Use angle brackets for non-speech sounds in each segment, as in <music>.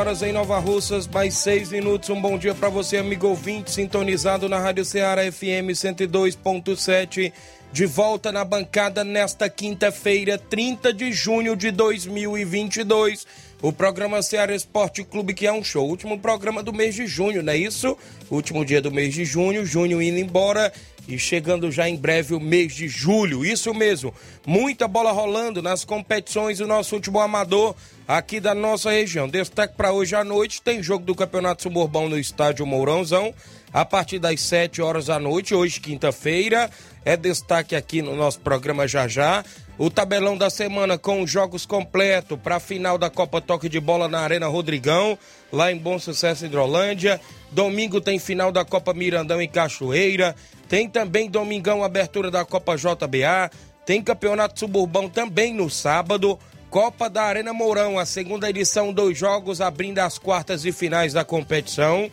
Horas em Nova Russas, mais 6 minutos. Um bom dia para você, amigo ouvinte, sintonizado na Rádio Ceará FM 102.7. De volta na bancada nesta quinta-feira, 30 de junho de 2022. O programa Ceará Esporte Clube, que é um show. Último programa do mês de junho, não é isso? Último dia do mês de junho, junho indo embora e chegando já em breve o mês de julho. Isso mesmo, muita bola rolando nas competições do nosso futebol amador aqui da nossa região. Destaque para hoje à noite: tem jogo do Campeonato Suburbão no estádio Mourãozão, a partir das 7 horas da noite, hoje, quinta-feira. É destaque aqui no nosso programa já já. O tabelão da semana com os jogos completos para a final da Copa Toque de Bola na Arena Rodrigão, lá em Bom Sucesso, Hidrolândia. Domingo tem final da Copa Mirandão em Cachoeira. Tem também domingão abertura da Copa JBA. Tem campeonato suburbão também no sábado. Copa da Arena Mourão, a segunda edição, dois jogos abrindo as quartas e finais da competição.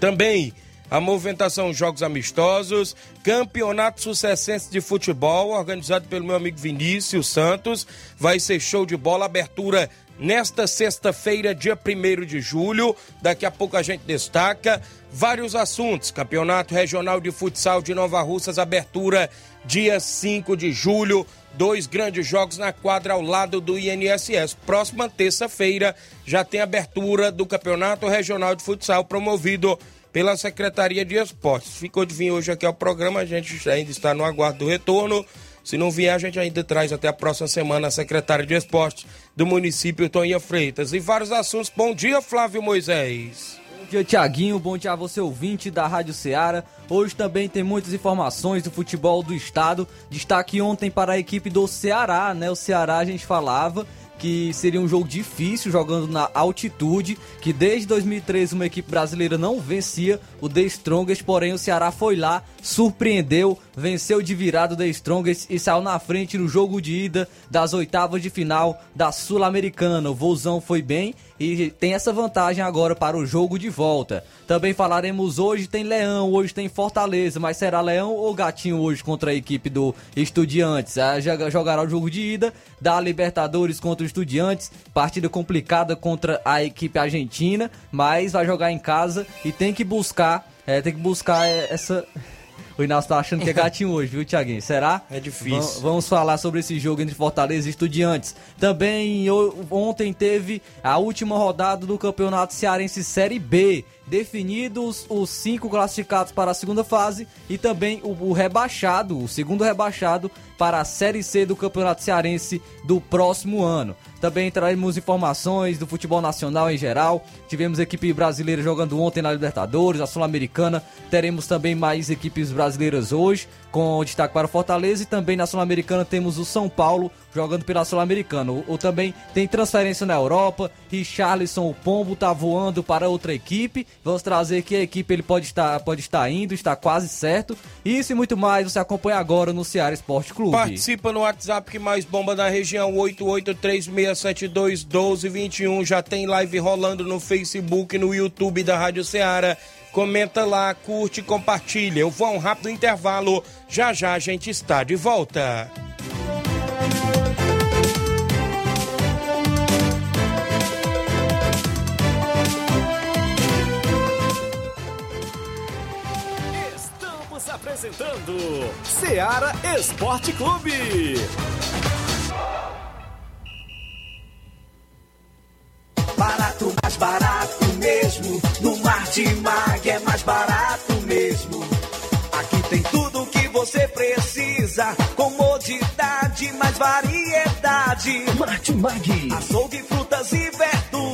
Também a movimentação Jogos Amistosos, Campeonato Sucessense de Futebol, organizado pelo meu amigo Vinícius Santos. Vai ser show de bola, abertura nesta sexta-feira, dia 1 de julho. Daqui a pouco a gente destaca vários assuntos. Campeonato Regional de Futsal de Nova Russas, abertura dia 5 de julho. Dois grandes jogos na quadra ao lado do INSS. Próxima terça-feira já tem abertura do Campeonato Regional de Futsal promovido pela Secretaria de Esportes. Ficou de vir hoje aqui ao programa, a gente ainda está no aguardo do retorno. Se não vier, a gente ainda traz até a próxima semana a secretária de Esportes do município, Toninha Freitas. E vários assuntos. Bom dia, Flávio Moisés. Bom dia, Tiaguinho. Bom dia a você, ouvinte da Rádio Ceará. Hoje também tem muitas informações do futebol do estado. Destaque ontem para a equipe do Ceará, né? O Ceará a gente falava que seria um jogo difícil jogando na altitude, que desde 2013 uma equipe brasileira não vencia o The Strongest, porém o Ceará foi lá, surpreendeu, venceu de virada o The Strongest e saiu na frente no jogo de ida das oitavas de final da Sul-Americana. O Vozão foi bem e tem essa vantagem agora para o jogo de volta. Também falaremos hoje tem Leão, hoje tem Fortaleza, mas será Leão ou Gatinho hoje contra a equipe do Estudiantes? Ah, jogará o jogo de ida da Libertadores contra o Estudiantes, partida complicada contra a equipe argentina, mas vai jogar em casa e tem que buscar, é, tem que buscar essa o Inácio tá achando que é <laughs> gatinho hoje, viu, Tiaguinho? Será? É difícil. V vamos falar sobre esse jogo entre Fortaleza e Estudiantes. Também ontem teve a última rodada do Campeonato Cearense Série B definidos os cinco classificados para a segunda fase e também o, o, rebaixado, o segundo rebaixado para a Série C do Campeonato Cearense do próximo ano. Também traremos informações do futebol nacional em geral. Tivemos equipe brasileira jogando ontem na Libertadores, a Sul-Americana. Teremos também mais equipes brasileiras hoje, com destaque para o Fortaleza. E também na Sul-Americana temos o São Paulo jogando pela Sul-Americana. Ou também tem transferência na Europa. Richarlison, o Pombo, tá voando para outra equipe. Vamos trazer que a equipe ele pode estar, pode estar indo, está quase certo. Isso e muito mais você acompanha agora no Ceará Esporte Clube. Participa no WhatsApp que mais bomba na região 8836721221. Já tem live rolando no Facebook, no YouTube da Rádio Ceará. Comenta lá, curte, compartilha. Eu vou a um rápido intervalo. Já já a gente está de volta. apresentando Seara Esporte Clube. Barato, mais barato Martimag é mais precisa. Comodidade, mais variedade. Martimag. Açougue, frutas e verduras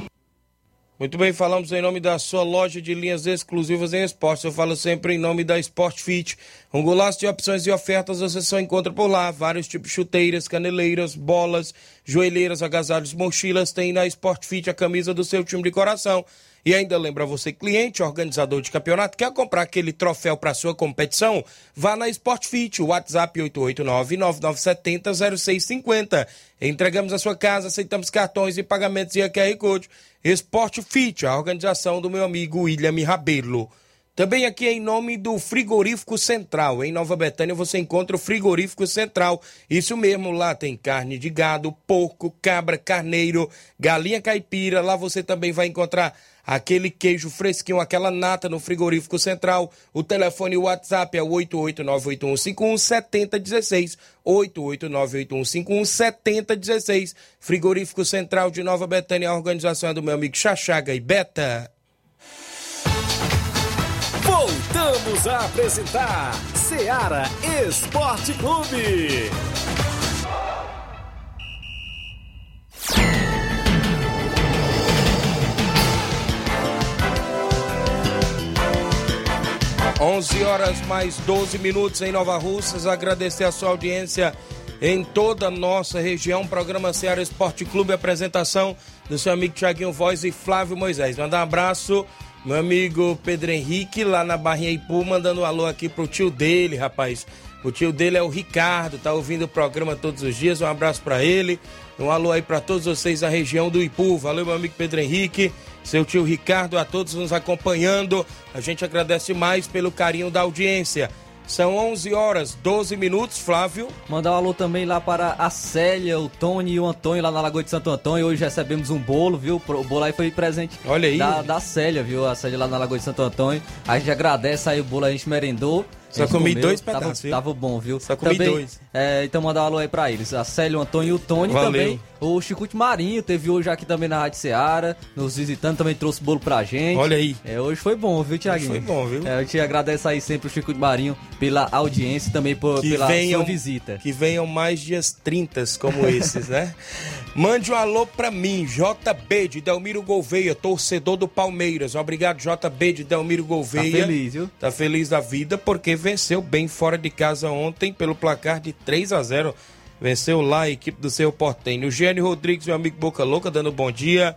Muito bem, falamos em nome da sua loja de linhas exclusivas em esportes. Eu falo sempre em nome da Sport Fit. Um golaço de opções e ofertas você só encontra por lá. Vários tipos de chuteiras, caneleiras, bolas, joelheiras, agasalhos, mochilas. Tem na Sport Fit a camisa do seu time de coração. E ainda lembra você, cliente, organizador de campeonato, quer comprar aquele troféu para sua competição? Vá na Sport Fit, WhatsApp 889-9970-0650. Entregamos a sua casa, aceitamos cartões e pagamentos e a QR Code. Sport Fit, a organização do meu amigo William Rabelo. Também aqui em nome do Frigorífico Central. Em Nova Betânia você encontra o Frigorífico Central. Isso mesmo, lá tem carne de gado, porco, cabra, carneiro, galinha caipira. Lá você também vai encontrar aquele queijo fresquinho, aquela nata no Frigorífico Central. O telefone WhatsApp é 88981517016. 88981517016. Frigorífico Central de Nova Betânia. A organização é do meu amigo Chachaga e Beta. Voltamos a apresentar Seara Esporte Clube. 11 horas mais 12 minutos em Nova Russas. Agradecer a sua audiência em toda a nossa região. Programa Ceará Esporte Clube, apresentação do seu amigo Tiaguinho Voz e Flávio Moisés. Mandar um abraço, meu amigo Pedro Henrique, lá na Barrinha Ipu, mandando um alô aqui pro tio dele, rapaz. O tio dele é o Ricardo, tá ouvindo o programa todos os dias. Um abraço para ele. Um alô aí para todos vocês da região do Ipu. Valeu, meu amigo Pedro Henrique seu tio Ricardo, a todos nos acompanhando. A gente agradece mais pelo carinho da audiência. São 11 horas 12 minutos, Flávio. Mandar um alô também lá para a Célia, o Tony e o Antônio lá na Lagoa de Santo Antônio. Hoje recebemos um bolo, viu? O bolo aí foi presente Olha aí. Da, da Célia, viu? A Célia lá na Lagoa de Santo Antônio. A gente agradece aí o bolo, a gente merendou. Só comi comeu, dois pedaços. Tava, tava, bom, viu? Só comi também, dois. É, então mandar um alô aí pra eles. A Célio, o Antônio e o Tony Valeu. também. O Chicute Marinho teve hoje aqui também na Rádio Seara, nos visitando, também trouxe bolo pra gente. Olha aí. É, hoje foi bom, viu, Tiaguinho? Foi bom, viu? É, eu te agradeço aí sempre o Chicute Marinho pela audiência e também por, que pela venham, sua visita. Que venham mais dias 30 como esses, né? <laughs> Mande um alô pra mim, JB de Delmiro Gouveia, torcedor do Palmeiras. Obrigado, JB de Delmiro Gouveia. Tá feliz, viu? Tá feliz da vida porque venceu bem fora de casa ontem pelo placar de 3 a 0 Venceu lá a equipe do seu Portenho. O Gênio Rodrigues, meu amigo Boca Louca, dando bom dia.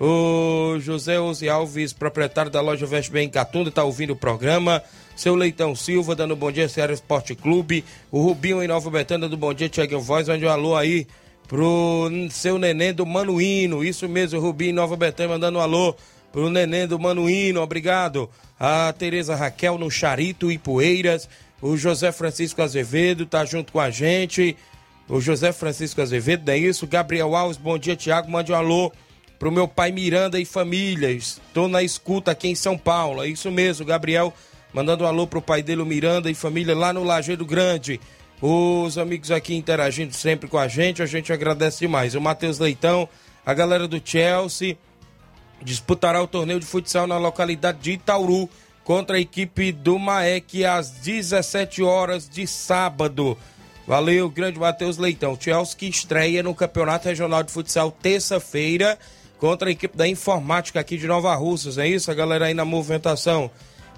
O José Ose Alves, proprietário da loja Veste Bem em Catunda, está ouvindo o programa. Seu Leitão Silva, dando bom dia, Ceará Esporte Clube. O Rubinho em Nova Betânia, dando bom dia, Tiaguinho Voz. Mande um alô aí pro seu neném do Manuíno. Isso mesmo, Rubinho em Nova Betânia, mandando um alô pro neném do Manuíno. Obrigado. A Tereza Raquel no Charito e Poeiras. O José Francisco Azevedo tá junto com a gente. O José Francisco Azevedo, é isso? Gabriel Alves, bom dia, Tiago. Mande um alô pro meu pai Miranda e família. Estou na escuta aqui em São Paulo. É isso mesmo, Gabriel. Mandando um alô pro pai dele, o Miranda e família, lá no Lajeiro Grande. Os amigos aqui interagindo sempre com a gente, a gente agradece demais. O Matheus Leitão, a galera do Chelsea, disputará o torneio de futsal na localidade de Itauru contra a equipe do Maek às 17 horas de sábado. Valeu, grande Matheus Leitão. Chelsea que estreia no Campeonato Regional de Futsal terça-feira contra a equipe da Informática aqui de Nova Russas. É isso, a galera aí na movimentação.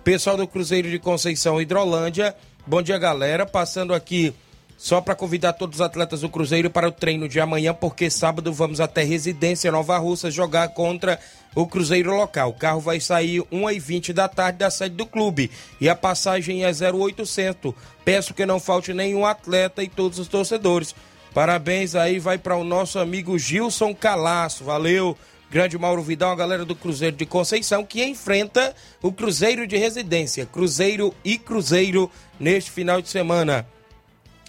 Pessoal do Cruzeiro de Conceição Hidrolândia. Bom dia, galera. Passando aqui só para convidar todos os atletas do Cruzeiro para o treino de amanhã, porque sábado vamos até Residência Nova Russa jogar contra o Cruzeiro local. O carro vai sair 1h20 da tarde da sede do clube e a passagem é 0800. Peço que não falte nenhum atleta e todos os torcedores. Parabéns aí, vai para o nosso amigo Gilson Calaço. Valeu, Grande Mauro Vidal, a galera do Cruzeiro de Conceição, que enfrenta o Cruzeiro de Residência. Cruzeiro e Cruzeiro neste final de semana.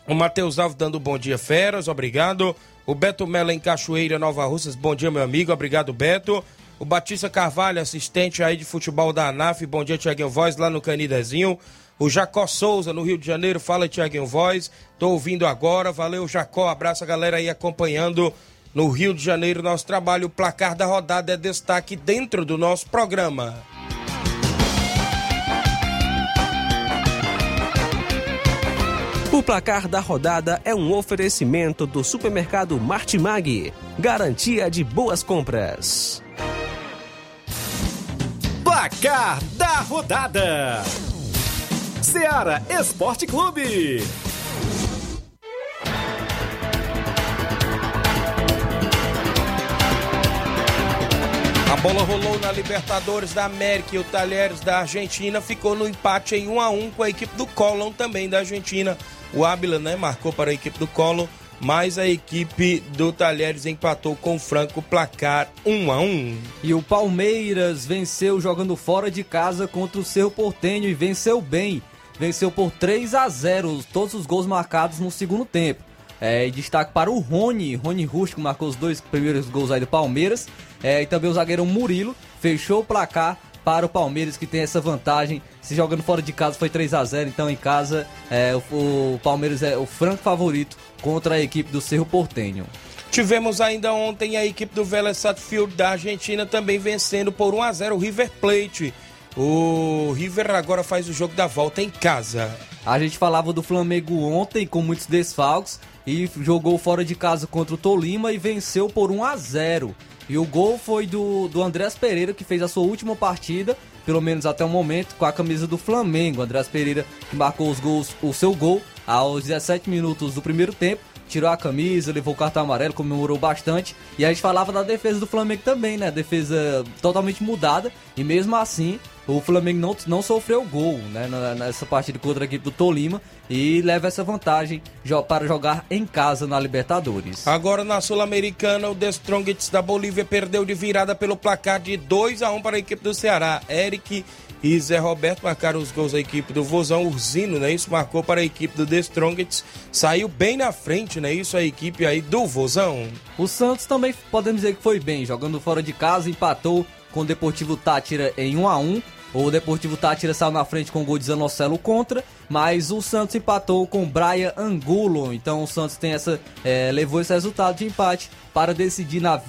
O Matheus Alves dando bom dia, feras, obrigado. O Beto Mello em Cachoeira, Nova Russas, bom dia, meu amigo, obrigado, Beto. O Batista Carvalho, assistente aí de futebol da ANAF, bom dia, Tiaguinho Voz, lá no Canidezinho. O Jacó Souza, no Rio de Janeiro, fala, Tiaguinho Voz, tô ouvindo agora, valeu, Jacó, abraço a galera aí acompanhando no Rio de Janeiro nosso trabalho. O placar da rodada é destaque dentro do nosso programa. Placar da rodada é um oferecimento do supermercado Martimag, garantia de boas compras. Placar da rodada: Seara Esporte Clube. A bola rolou na Libertadores da América e o Talheres da Argentina ficou no empate em 1 a 1 com a equipe do Colón também da Argentina. O Ábila, né, marcou para a equipe do Colo, mas a equipe do Talheres empatou com o Franco, placar 1 a 1. E o Palmeiras venceu jogando fora de casa contra o Cerro Portenho e venceu bem. Venceu por 3 a 0, todos os gols marcados no segundo tempo. É, destaque para o Rony, Rony Rústico marcou os dois primeiros gols aí do Palmeiras. É, e também o zagueiro Murilo fechou o placar para o Palmeiras, que tem essa vantagem. Se jogando fora de casa foi 3 a 0 então em casa é, o, o Palmeiras é o franco favorito contra a equipe do Cerro Portenho. Tivemos ainda ontem a equipe do Vélez Sarsfield da Argentina também vencendo por 1 a 0 o River Plate. O River agora faz o jogo da volta em casa. A gente falava do Flamengo ontem com muitos desfalques e jogou fora de casa contra o Tolima e venceu por 1 a 0. E o gol foi do, do Andrés Pereira, que fez a sua última partida, pelo menos até o momento, com a camisa do Flamengo. Andrés Pereira que marcou os gols, o seu gol aos 17 minutos do primeiro tempo. Tirou a camisa, levou o cartão amarelo, comemorou bastante. E a gente falava da defesa do Flamengo também, né? Defesa totalmente mudada. E mesmo assim, o Flamengo não, não sofreu gol né, nessa partida contra a equipe do Tolima e leva essa vantagem para jogar em casa na Libertadores. Agora na Sul-Americana, o The Strongest da Bolívia perdeu de virada pelo placar de 2 a 1 para a equipe do Ceará. Eric e Zé Roberto marcaram os gols da equipe do Vozão Urzino, né? Isso marcou para a equipe do The Strongest. Saiu bem na frente, né? Isso a equipe aí do Vozão. O Santos também podemos dizer que foi bem, jogando fora de casa, empatou com o Deportivo Tátira em 1 a 1 o Deportivo Tátira saiu na frente com o gol de Zanocelo contra, mas o Santos empatou com o Brian Angulo. Então o Santos tem essa é, levou esse resultado de empate para decidir, na,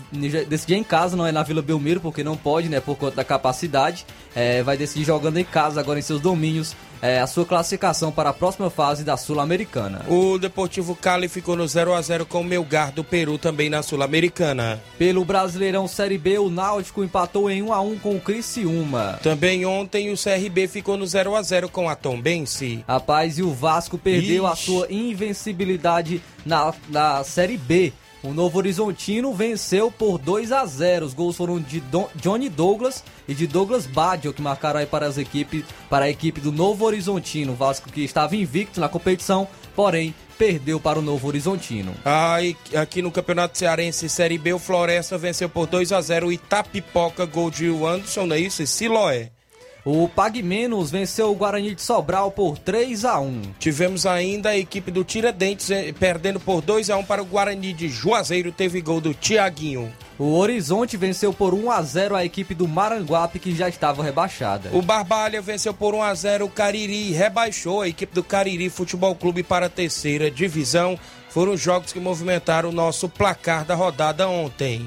decidir em casa, não é na Vila Belmiro, porque não pode, né, por conta da capacidade. É, vai decidir jogando em casa, agora em seus domínios, é, a sua classificação para a próxima fase da Sul-Americana. O Deportivo Cali ficou no 0 a 0 com o Melgar do Peru, também na Sul-Americana. Pelo Brasileirão Série B, o Náutico empatou em 1 a 1 com o Criciúma. Também ontem o CRB ficou no 0 a 0 com a Tombense. Rapaz, e o Vasco perdeu Ixi. a sua invencibilidade na, na Série B. O Novo Horizontino venceu por 2 a 0. Os gols foram de Don, Johnny Douglas e de Douglas Badio, que marcaram aí para as equipes, para a equipe do Novo Horizontino. O Vasco que estava invicto na competição, porém perdeu para o Novo Horizontino. Ah, aqui no Campeonato Cearense Série B, o Floresta venceu por 2 a 0 o Itapipoca, gol de Anderson, não é isso? E Siloé. O Pag Menos venceu o Guarani de Sobral por 3 a 1. Tivemos ainda a equipe do Tiradentes eh, perdendo por 2 a 1 para o Guarani de Juazeiro, teve gol do Tiaguinho. O Horizonte venceu por 1 a 0 a equipe do Maranguape que já estava rebaixada. O Barbalha venceu por 1 a 0 o Cariri e rebaixou a equipe do Cariri Futebol Clube para a terceira divisão. Foram jogos que movimentaram o nosso placar da rodada ontem.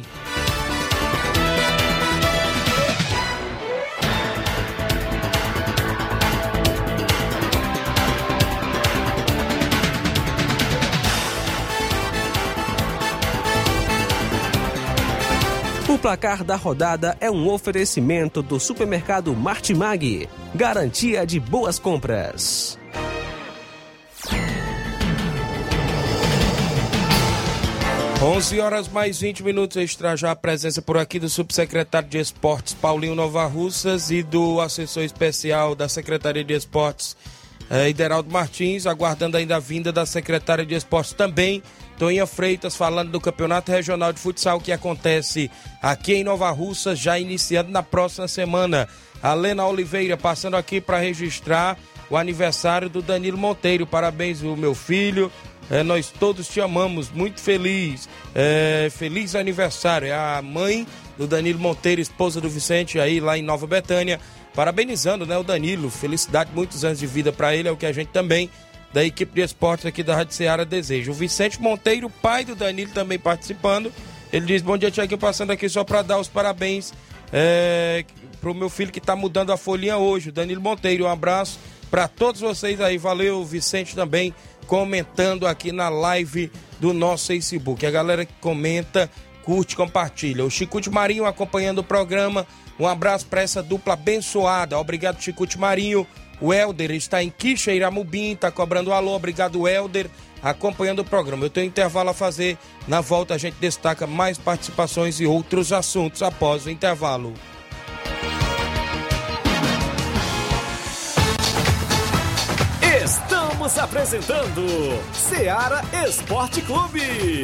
Placar da rodada é um oferecimento do supermercado Martimag, garantia de boas compras. Onze horas mais 20 minutos extra já a presença por aqui do subsecretário de Esportes Paulinho Nova Russas e do assessor especial da Secretaria de Esportes é, Ideraldo Martins, aguardando ainda a vinda da secretária de esportes também, Toninha Freitas, falando do Campeonato Regional de Futsal que acontece aqui em Nova Russa, já iniciando na próxima semana. A Lena Oliveira passando aqui para registrar o aniversário do Danilo Monteiro. Parabéns, o meu filho. É, nós todos te amamos, muito feliz. É, feliz aniversário. É a mãe do Danilo Monteiro, esposa do Vicente, aí lá em Nova Betânia. Parabenizando né, o Danilo. Felicidade, muitos anos de vida para ele, é o que a gente também, da equipe de esportes aqui da Rádio Ceará, deseja. O Vicente Monteiro, pai do Danilo, também participando. Ele diz: Bom dia, Tiaguinho, passando aqui só para dar os parabéns é, pro meu filho que está mudando a folhinha hoje, o Danilo Monteiro. Um abraço para todos vocês aí. Valeu, Vicente também comentando aqui na live do nosso Facebook. A galera que comenta, curte, compartilha. O Chicute Marinho acompanhando o programa. Um abraço para essa dupla abençoada. Obrigado, Chicute Marinho. O Helder está em Quixeiramubim, está cobrando alô. Obrigado, Helder, acompanhando o programa. Eu tenho intervalo a fazer. Na volta a gente destaca mais participações e outros assuntos após o intervalo. Estamos apresentando Seara Esporte Clube.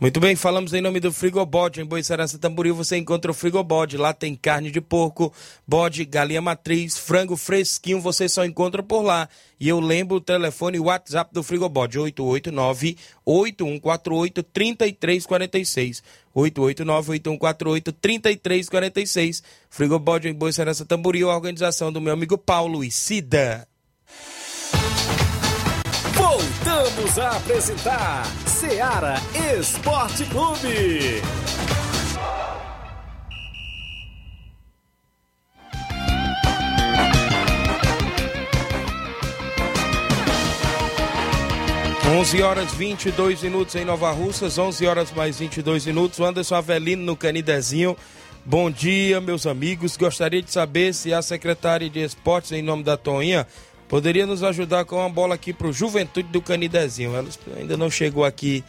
Muito bem, falamos em nome do Frigobode. Em Boicerança Tamboril você encontra o Frigobode. Lá tem carne de porco, bode, galinha matriz, frango fresquinho, você só encontra por lá. E eu lembro o telefone e o WhatsApp do Frigobode, 889-8148-3346. 889-8148-3346. Frigobode em Boicerança Tamboril, a organização do meu amigo Paulo e Cida. Voltamos a apresentar Seara Esporte Clube. 11 horas 22 minutos em Nova Russas, 11 horas mais 22 minutos. Anderson Avelino no Canidezinho. Bom dia, meus amigos. Gostaria de saber se a secretária de Esportes, em nome da Toninha, poderia nos ajudar com uma bola aqui pro Juventude do Canidezinho. Ela ainda não chegou aqui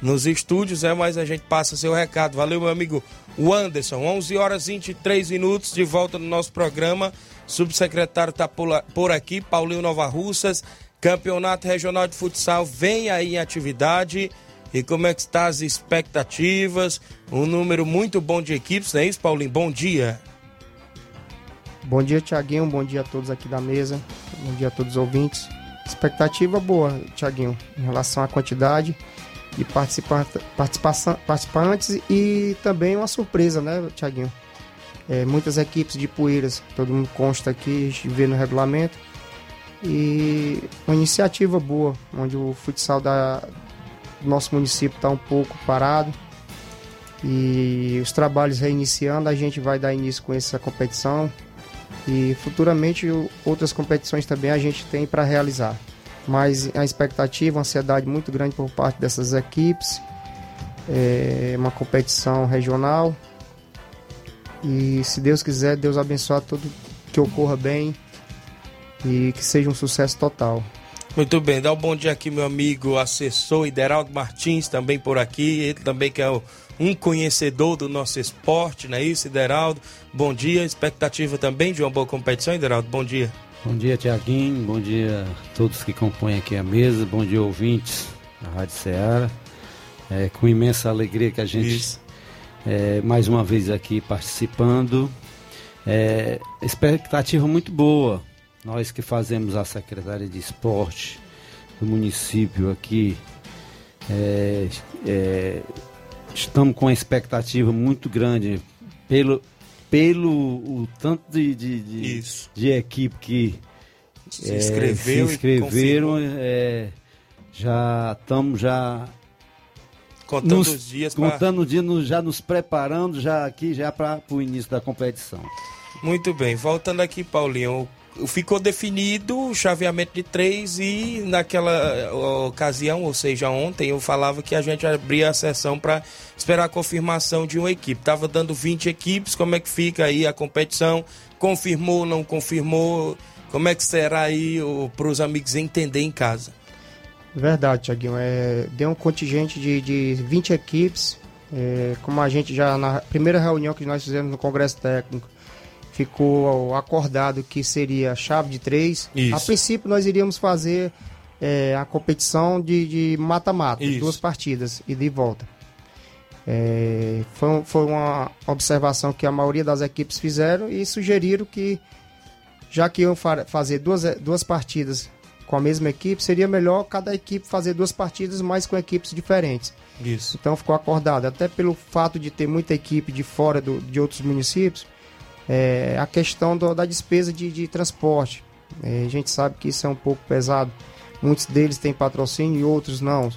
nos estúdios, é, mas a gente passa seu recado. Valeu, meu amigo o Anderson. 11 horas 23 minutos de volta no nosso programa. Subsecretário está por aqui, Paulinho Nova Russas. Campeonato Regional de Futsal vem aí em atividade. E como é que está as expectativas? Um número muito bom de equipes, não é isso, Paulinho? Bom dia. Bom dia, Tiaguinho. Bom dia a todos aqui da mesa. Bom dia a todos os ouvintes. Expectativa boa, Tiaguinho, em relação à quantidade de participantes e também uma surpresa, né, Tiaguinho? É, muitas equipes de poeiras, todo mundo consta aqui, vê no regulamento. E uma iniciativa boa, onde o futsal da, do nosso município está um pouco parado. E os trabalhos reiniciando, a gente vai dar início com essa competição. E futuramente outras competições também a gente tem para realizar. Mas a expectativa, uma ansiedade muito grande por parte dessas equipes. É uma competição regional. E se Deus quiser, Deus abençoe tudo que ocorra bem e que seja um sucesso total. Muito bem, dá um bom dia aqui, meu amigo assessor Ideraldo Martins, também por aqui. Ele também que é um conhecedor do nosso esporte, não é isso, Ideraldo? Bom dia, expectativa também de uma boa competição, Ideraldo? Bom dia. Bom dia, Tiaguinho. Bom dia a todos que compõem aqui a mesa. Bom dia, ouvintes da Rádio Ceará. É com imensa alegria que a gente, é, mais uma vez aqui participando. É, expectativa muito boa nós que fazemos a Secretaria de Esporte do município aqui, é, é, estamos com uma expectativa muito grande pelo, pelo o tanto de, de, de, de equipe que se, é, se inscreveram. É, já estamos já Contando nos, os dias pra- contando os dias, nos- já nos preparando já aqui já para o início da competição. Muito bem, voltando aqui, Paulinho. Ficou definido o chaveamento de três e naquela eh, ocasião, ou seja, ontem, eu falava que a gente abria a sessão para esperar a confirmação de uma equipe. Tava dando 20 equipes, como é que fica aí a competição? Confirmou, não confirmou? Como é que será aí para os amigos entender em casa? Verdade, Tiaguinho. É, deu um contingente de, de 20 equipes. É, como a gente já na primeira reunião que nós fizemos no Congresso Técnico ficou acordado que seria chave de três. Isso. A princípio nós iríamos fazer é, a competição de mata-mata, duas partidas e de volta. É, foi, foi uma observação que a maioria das equipes fizeram e sugeriram que já que iam fa- fazer duas, duas partidas com a mesma equipe, seria melhor cada equipe fazer duas partidas, mas com equipes diferentes. Isso. Então ficou acordado. Até pelo fato de ter muita equipe de fora do- de outros municípios, é, a questão do- da despesa de, de transporte. É, a gente sabe que isso é um pouco pesado. Muitos deles têm patrocínio e outros não.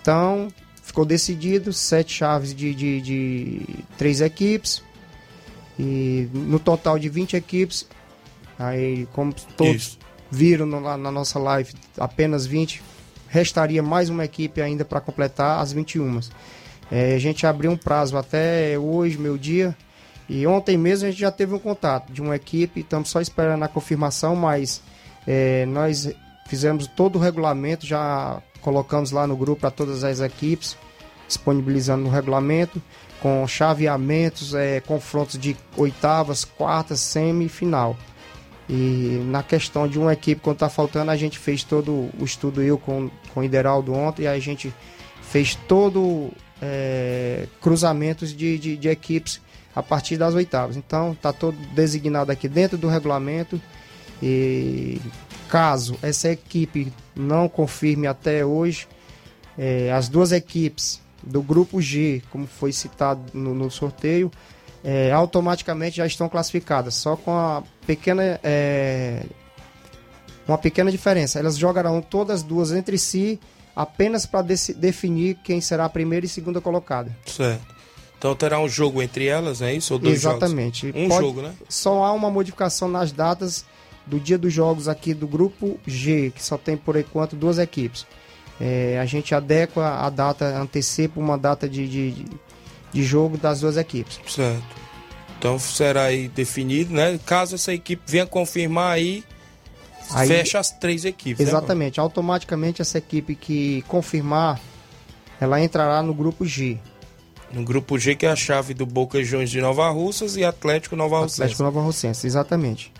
Então ficou decidido sete chaves de, de, de três equipes. E no total de 20 equipes, aí como todos Isso. viram no- na nossa live, apenas 20, restaria mais uma equipe ainda para completar as 21. É, a gente abriu um prazo até hoje, meu dia, e ontem mesmo a gente já teve um contato de uma equipe, estamos só esperando a confirmação, mas é, nós fizemos todo o regulamento, já colocamos lá no grupo para todas as equipes, disponibilizando no regulamento, com chaveamentos, é, confrontos de oitavas, quartas, semifinal. E na questão de uma equipe, quando tá faltando, a gente fez todo o estudo eu com, com o Ideraldo ontem, e a gente fez todo é, cruzamentos de, de, de equipes a partir das oitavas. Então tá todo designado aqui dentro do regulamento. E caso essa equipe não confirme até hoje, é, as duas equipes do grupo G, como foi citado no, no sorteio, é, automaticamente já estão classificadas, só com a pequena é, uma pequena diferença. Elas jogarão todas duas entre si apenas para definir quem será a primeira e segunda colocada. Certo. Então terá um jogo entre elas, é isso? Ou dois Exatamente. jogos? Um Pode- jogo, né? Só há uma modificação nas datas do dia dos jogos aqui do grupo G, que só tem por enquanto duas equipes. É, a gente adequa a data, antecipa uma data de, de, de- jogo das duas equipes. Certo. Então será aí definido, né? Caso essa equipe venha confirmar aí, Aí- fecha as três equipes. né, Exatamente. Automaticamente essa equipe que confirmar, ela entrará no grupo G. No grupo G, que é a chave do Boca Juniors de Nova Russas e Atlético Nova Russense. Atlético Nova Rocense, exatamente.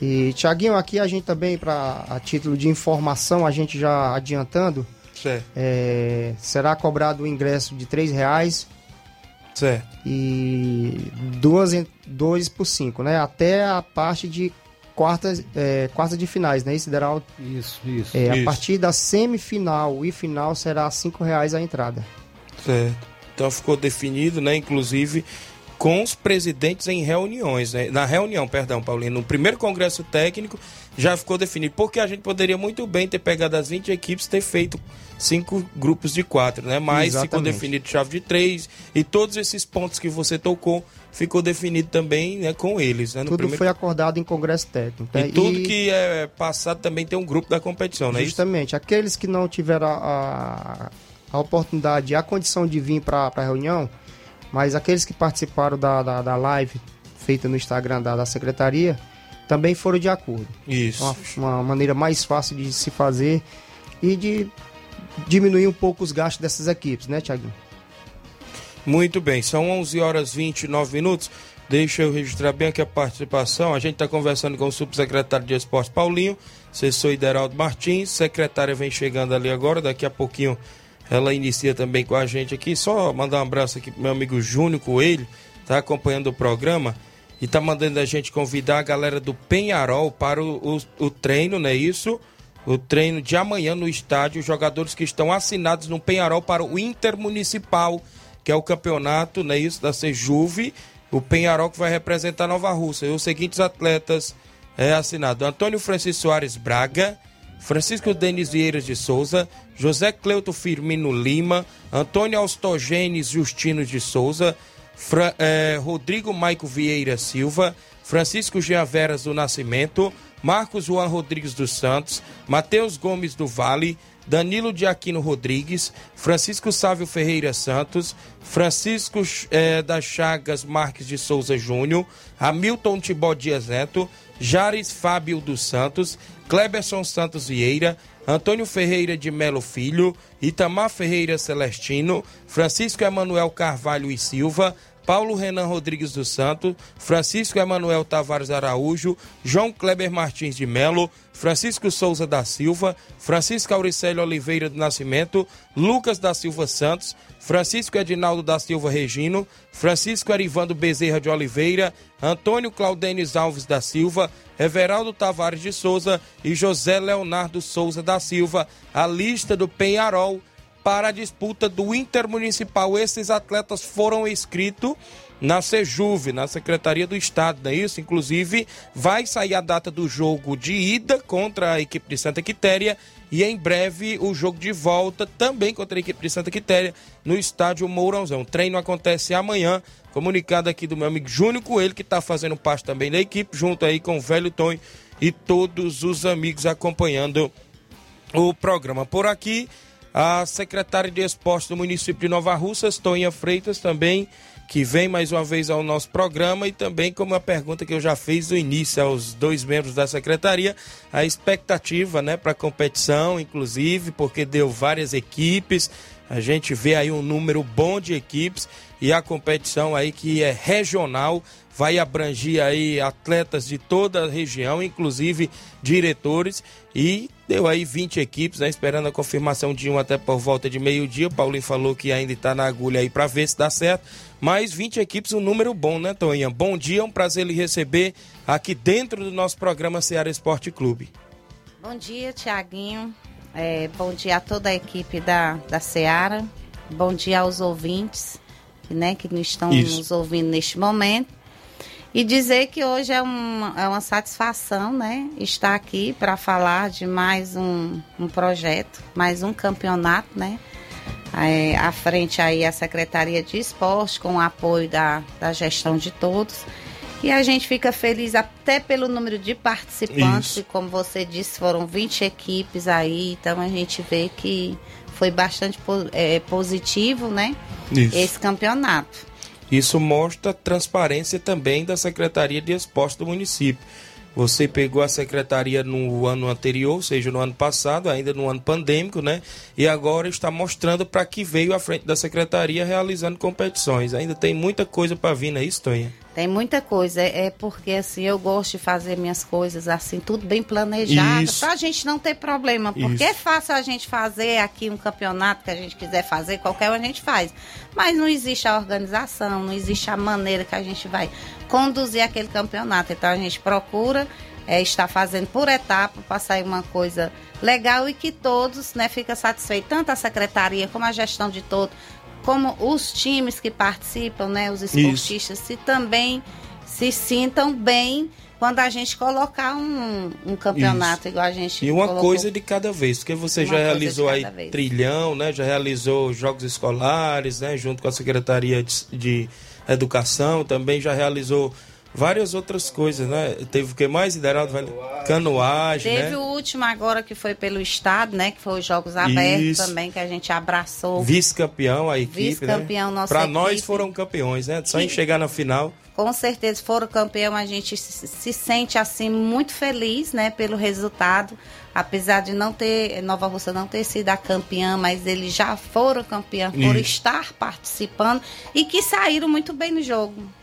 E Tiaguinho, aqui a gente também, para a título de informação, a gente já adiantando, Certo. é, será cobrado o ingresso de R$ reais Certo. e duas, dois por cinco, né? Até a parte de quartas, é, quartas de finais, né? Isso, Deraldo? Isso, isso. É, a Isso. partir da semifinal e final será R$ cinco reais a entrada. Certo. Então ficou definido, né? Inclusive com os presidentes em reuniões, né? Na reunião, perdão, Paulinho, no primeiro congresso técnico já ficou definido, porque a gente poderia muito bem ter pegado as 20 equipes e ter feito cinco grupos de quatro, né? Mas ficou Exatamente. definido chave de três e todos esses pontos que você tocou ficou definido também, né, com eles, né? Tudo primeiro... foi acordado em congresso técnico. né? E tudo que é passado também tem um grupo da competição, não é isso? Justamente. Aqueles que não tiveram a, a, oportunidade e a condição de vir para a reunião, mas aqueles que participaram da, da, da live feita no Instagram da, da secretaria também foram de acordo. Isso. Uma, uma maneira mais fácil de se fazer e de diminuir um pouco os gastos dessas equipes, né, Tiaguinho? Muito bem, são 11 horas e 29 minutos. Deixa eu registrar bem aqui a participação. A gente está conversando com o subsecretário de Esportes Paulinho, assessor Ideraldo Martins. Secretária vem chegando ali agora, daqui a pouquinho ela inicia também com a gente aqui. Só mandar um abraço aqui pro meu amigo Júnior Coelho, tá acompanhando o programa e tá mandando a gente convidar a galera do Penharol para o, o, o treino, não é isso? O treino de amanhã no estádio, os jogadores que estão assinados no Penharol para o Intermunicipal, que é o campeonato, não é isso, da Sejuve, o Penharol que vai representar Nova Rússia. E os seguintes atletas é, assinados: Antônio Francisco Soares Braga, Francisco Denis Vieira de Souza, José Cleuto Firmino Lima, Antônio Austogenes Justino de Souza, Fra, eh, Rodrigo Maico Vieira Silva, Francisco Giaveras do Nascimento, Marcos Juan Rodrigues dos Santos, Matheus Gomes do Vale, Danilo de Aquino Rodrigues, Francisco Sávio Ferreira Santos, Francisco eh, das Chagas Marques de Souza Júnior, Hamilton Tibó Dias Neto, Jares Fábio dos Santos, Kleberson Santos Vieira, Antônio Ferreira de Melo Filho, Itamar Ferreira Celestino, Francisco Emanuel Carvalho e Silva, Paulo Renan Rodrigues dos Santos, Francisco Emanuel Tavares Araújo, João Kleber Martins de Melo, Francisco Souza da Silva, Francisco Auricélio Oliveira do Nascimento, Lucas da Silva Santos, Francisco Edinaldo da Silva Regino, Francisco Arivando Bezerra de Oliveira, Antônio Claudenes Alves da Silva, Everaldo Tavares de Souza e José Leonardo Souza da Silva, a lista do Penharol para a disputa do Intermunicipal. Esses atletas foram inscritos na Sejuve, na Secretaria do Estado, não é isso? Inclusive, vai sair a data do jogo de ida contra a equipe de Santa Quitéria e em breve o jogo de volta também contra a equipe de Santa Quitéria no estádio Mourãozão. O treino acontece amanhã. Comunicado aqui do meu amigo Júnior Coelho, que está fazendo parte também da equipe, junto aí com o velho Tom e todos os amigos acompanhando o programa. Por aqui, a secretária de Esporte do município de Nova Russas, Toninha Freitas, também, que vem mais uma vez ao nosso programa. E também como a pergunta que eu já fiz no início aos dois membros da secretaria, a expectativa, né, para a competição, inclusive, porque deu várias equipes, a gente vê aí um número bom de equipes e a competição aí que é regional, vai abranger aí atletas de toda a região, inclusive diretores e deu aí 20 equipes, né, esperando a confirmação de um até por volta de meio-dia. O Paulinho falou que ainda está na agulha aí para ver se dá certo. Mas 20 equipes, um número bom, né, Toninha? Bom dia, é um prazer lhe receber aqui dentro do nosso programa Ceará Esporte Clube. Bom dia, Tiaguinho. É, bom dia a toda a equipe da, da Seara. Bom dia aos ouvintes né, que estão Isso. nos ouvindo neste momento. E dizer que hoje é uma, é uma satisfação né, estar aqui para falar de mais um, um projeto, mais um campeonato, né? É, à frente aí a Secretaria de Esporte, com o apoio da, da gestão de todos. E a gente fica feliz até pelo número de participantes, Isso. como você disse, foram 20 equipes aí, então a gente vê que foi bastante é, positivo, né? Isso. Esse campeonato. Isso mostra transparência também da Secretaria de Esporte do município. Você pegou a secretaria no ano anterior, ou seja, no ano passado, ainda no ano pandêmico, né? E agora está mostrando para que veio à frente da secretaria realizando competições. Ainda tem muita coisa para vir, não é isso, Tonha? Tem muita coisa. É, é porque assim, eu gosto de fazer minhas coisas assim, tudo bem planejado, para a gente não ter problema. Porque Isso. é fácil a gente fazer aqui um campeonato que a gente quiser fazer, qualquer um a gente faz. Mas não existe a organização, não existe a maneira que a gente vai conduzir aquele campeonato. Então a gente procura é, estar fazendo por etapa para sair uma coisa legal e que todos né, fiquem satisfeitos, tanto a secretaria como a gestão de todos como os times que participam, né, os esportistas, Isso. se também se sintam bem quando a gente colocar um, um campeonato Isso. igual a gente E uma colocou. coisa de cada vez, porque você uma já realizou aí vez. trilhão, né? Já realizou jogos escolares, né? Junto com a Secretaria de, de Educação, também já realizou várias outras coisas, né? Teve o que mais, Ideraldo? Canoagem, Canoagem Teve né? o último agora que foi pelo Estado, né? Que foi os Jogos Abertos Isso. também, que a gente abraçou. Vice-campeão a equipe, Vice-campeão, né? Para nós foram campeões, né? Só que, em chegar na final. Com certeza foram campeão, a gente se, se sente assim muito feliz, né? Pelo resultado. Apesar de não ter, Nova Rússia não ter sido a campeã, mas eles já foram campeã por Isso. estar participando e que saíram muito bem no jogo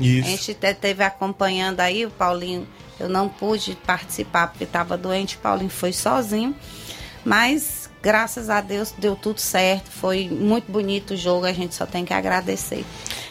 isso. A gente teve acompanhando aí, o Paulinho, eu não pude participar porque estava doente, o Paulinho foi sozinho. Mas graças a Deus deu tudo certo, foi muito bonito o jogo, a gente só tem que agradecer.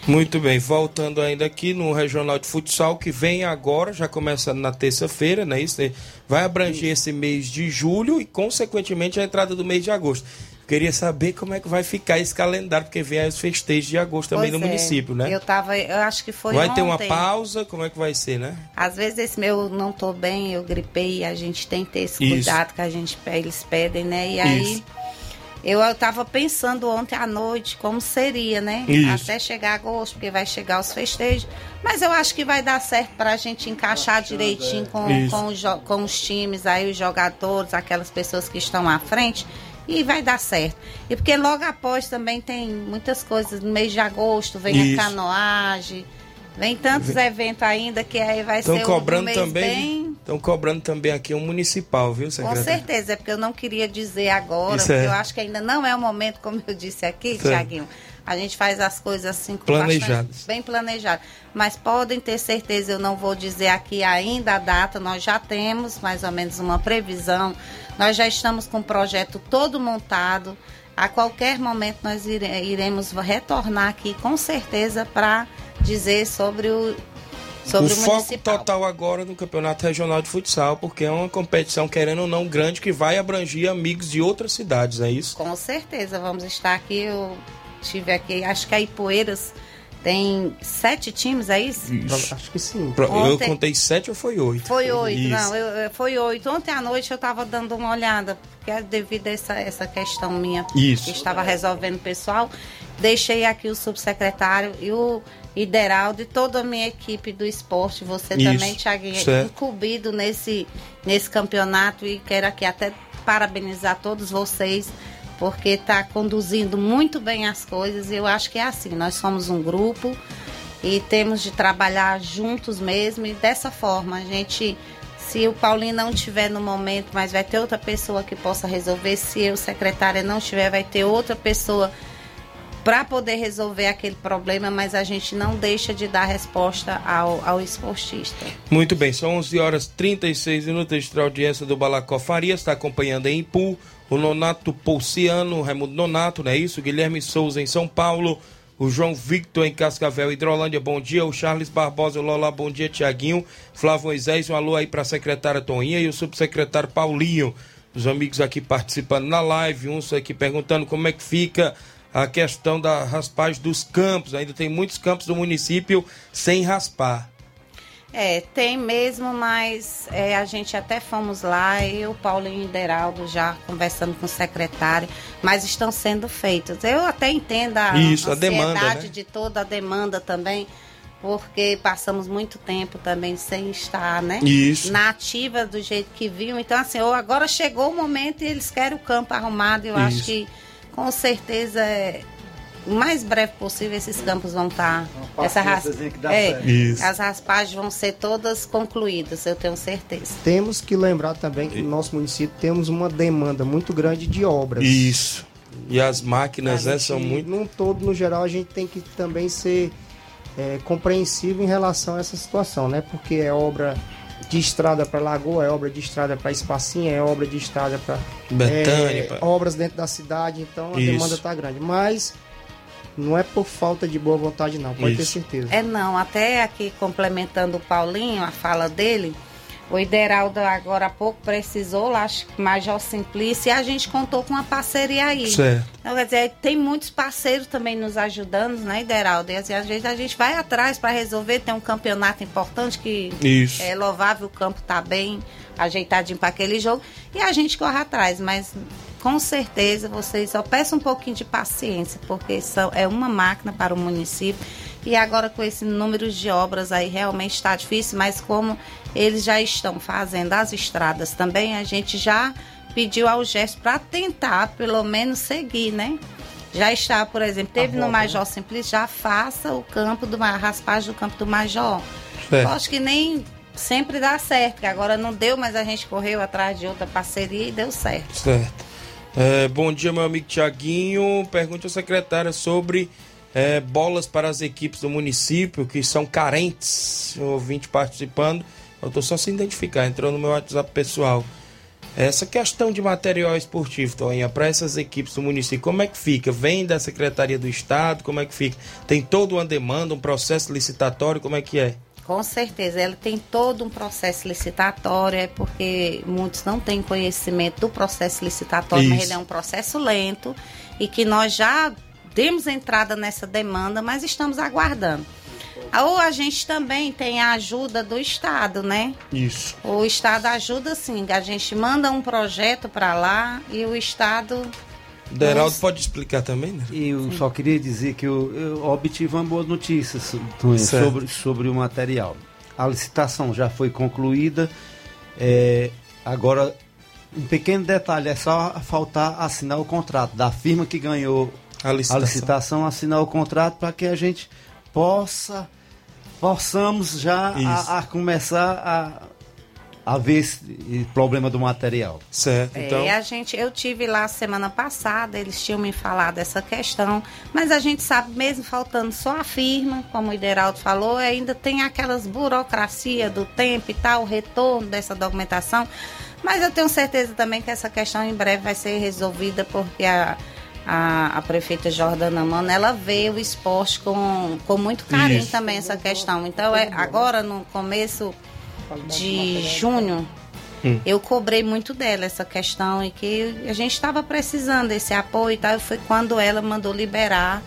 Muito bem, voltando ainda aqui no Regional de Futsal, que vem agora, já começando na terça-feira, né? Isso vai abranger esse mês de julho e, consequentemente, a entrada do mês de agosto. Queria saber como é que vai ficar esse calendário, porque vem os festejos de agosto também Pois no é. município, né? Eu tava, eu acho que foi vai ter uma ontem. pausa? Como é que vai ser, né? Às vezes esse meu não tô bem, eu gripei, a gente tem que ter esse Isso. cuidado que a gente eles pedem, né? E aí Isso. eu, eu tava pensando ontem à noite como seria, né? Isso. Até chegar agosto, porque vai chegar os festejos. Mas eu acho que vai dar certo pra gente encaixar direitinho com, Isso. com, os, com os times aí, os jogadores, aquelas pessoas que estão à frente. E vai dar certo. E porque logo após também tem muitas coisas. No mês de agosto vem Isso. a canoagem. Vem tantos eventos ainda que aí vai Estão ser cobrando um também. bem... Estão cobrando também aqui um municipal, viu, Com secretário? certeza, é porque eu não queria dizer agora, Isso porque é. eu acho que ainda não é o momento, como eu disse aqui, Certo. Tiaguinho. A gente faz as coisas assim com Planejadas. bem planejado. Mas podem ter certeza, eu não vou dizer aqui ainda a data, nós já temos mais ou menos uma previsão. Nós já estamos com o projeto todo montado. A qualquer momento nós ire- iremos retornar aqui com certeza para dizer sobre o sobre o o, foco municipal. total agora no Campeonato Regional de Futsal, porque é uma competição, querendo ou não, grande, que vai abranger amigos de outras cidades, é isso? Com certeza, vamos estar aqui. Eu tive aqui, acho que a Ipueiras tem sete times, é isso? Acho que sim. Pro- Eu Ontem- contei sete ou foi oito? Foi oito, Isso. não, eu, foi oito. Ontem à noite eu estava dando uma olhada, porque é devido a essa, essa questão minha Isso. que estava resolvendo o pessoal, deixei aqui o subsecretário e o Ideraldo e toda a minha equipe do esporte, você Isso, também, Thiaguinho, certo. incluído nesse, nesse campeonato e quero aqui até parabenizar todos vocês porque está conduzindo muito bem as coisas e eu acho que é assim, nós somos um grupo e temos de trabalhar juntos mesmo e dessa forma a gente se o Paulinho não estiver no momento, mas vai ter outra pessoa que possa resolver. Se eu, secretária, não estiver, vai ter outra pessoa para poder resolver aquele problema, mas a gente não deixa de dar resposta ao, ao esportista. Muito bem, são 11 horas 36 minutos extra audiência do Balacó Faria, está acompanhando em Ipu, o Nonato Pouciano, o Raimundo Nonato, não é isso? Guilherme Souza em São Paulo, o João Victor em Cascavel, Hidrolândia, bom dia, o Charles Barbosa, o Lola, bom dia, Tiaguinho, Flávio Moisés, um alô aí para a secretária Toninha e o subsecretário Paulinho, os amigos aqui participando na live, uns aqui perguntando como é que fica a questão da raspagem dos campos, ainda tem muitos campos do município sem raspar. É, tem mesmo, mas é, a gente até fomos lá, eu, Paulinho e Deraldo, já conversando com o secretário, mas estão sendo feitos. Eu até entendo a Isso, a demanda, né? de toda a demanda também, porque passamos muito tempo também sem estar, né? Isso. Na ativa do jeito que viam. Então, assim, ó, agora chegou o momento e eles querem o campo arrumado. Eu acho Isso. que, com certeza, é, o mais breve possível esses campos vão estar. Essa ras... paciênciazinha que dá é, certo. Isso. As raspagens vão ser todas concluídas, eu tenho certeza. Temos que lembrar também que no nosso município temos uma demanda muito grande de obras. Isso. E as máquinas, A né, gente, são muito. Num todo, no geral, a gente tem que também ser é, compreensivo em relação a essa situação, né? Porque é obra de estrada para Lagoa, é obra de estrada para Espacinha, é obra de estrada para Betânia, pra- obras dentro da cidade, então a Isso. demanda está grande. Mas não é por falta de boa vontade, não, pode ter Isso. certeza. É não, até aqui complementando o Paulinho, a fala dele, o Ideraldo agora há pouco precisou, lá, acho que Major Simplício, e a gente contou com uma parceria aí. Certo. Então, quer dizer, tem muitos parceiros também nos ajudando, né, Ideraldo? E assim, às vezes a gente vai atrás para resolver, tem um campeonato importante que Isso. é louvável, o campo tá bem ajeitadinho para aquele jogo, e a gente corre atrás, mas com certeza vocês só peçam um pouquinho de paciência, porque são, é uma máquina para o município. E agora com esse número de obras aí realmente está difícil, mas como eles já estão fazendo as estradas também, a gente já pediu ao gesto para tentar pelo menos seguir, né? Já está, por exemplo, teve no Major Simplício, já faça o campo do a raspagem do campo do Major. Certo. Eu acho que nem sempre dá certo, que agora não deu, mas a gente correu atrás de outra parceria e deu certo. Certo. É, bom dia, meu amigo Tiaguinho. Pergunte ao secretário sobre é, bolas para as equipes do município que são carentes. O ouvinte participando. Eu estou só se identificar, entrou no meu WhatsApp pessoal. Essa questão de material esportivo, Toinha, para essas equipes do município, como é que fica? Vem da Secretaria do Estado? Como é que fica? Tem toda uma demanda, um processo licitatório? Como é que é? Com certeza, ela tem todo um processo licitatório, é porque muitos não têm conhecimento do processo licitatório, Isso. mas ele é um processo lento e que nós já demos entrada nessa demanda, mas estamos aguardando. Ou a gente também tem a ajuda do Estado, né? Isso. O Estado ajuda sim, a gente manda um projeto para lá e o Estado Deraldo pode explicar também, né? Eu Sim. só queria dizer que eu, eu obtive uma boa notícia sobre, sobre o material. A licitação já foi concluída. É, agora, um pequeno detalhe: é só faltar assinar o contrato da firma que ganhou a licitação, a licitação assinar o contrato para que a gente possa possamos já a, a começar a haver esse problema do material. Certo. É, então... É, a gente, eu tive lá semana passada, eles tinham me falado essa questão, mas a gente sabe, mesmo faltando só a firma, como o Ideraldo falou, ainda tem aquelas burocracia do tempo e tal, o retorno dessa documentação. Mas eu tenho certeza também que essa questão em breve vai ser resolvida, porque a, a, a, prefeita Jordana Mano, ela vê o esporte com, com muito carinho Isso. também, essa questão. Então, é, agora no começo de junho, hum. eu cobrei muito dela essa questão e que a gente estava precisando desse apoio e tal. Foi quando ela mandou liberar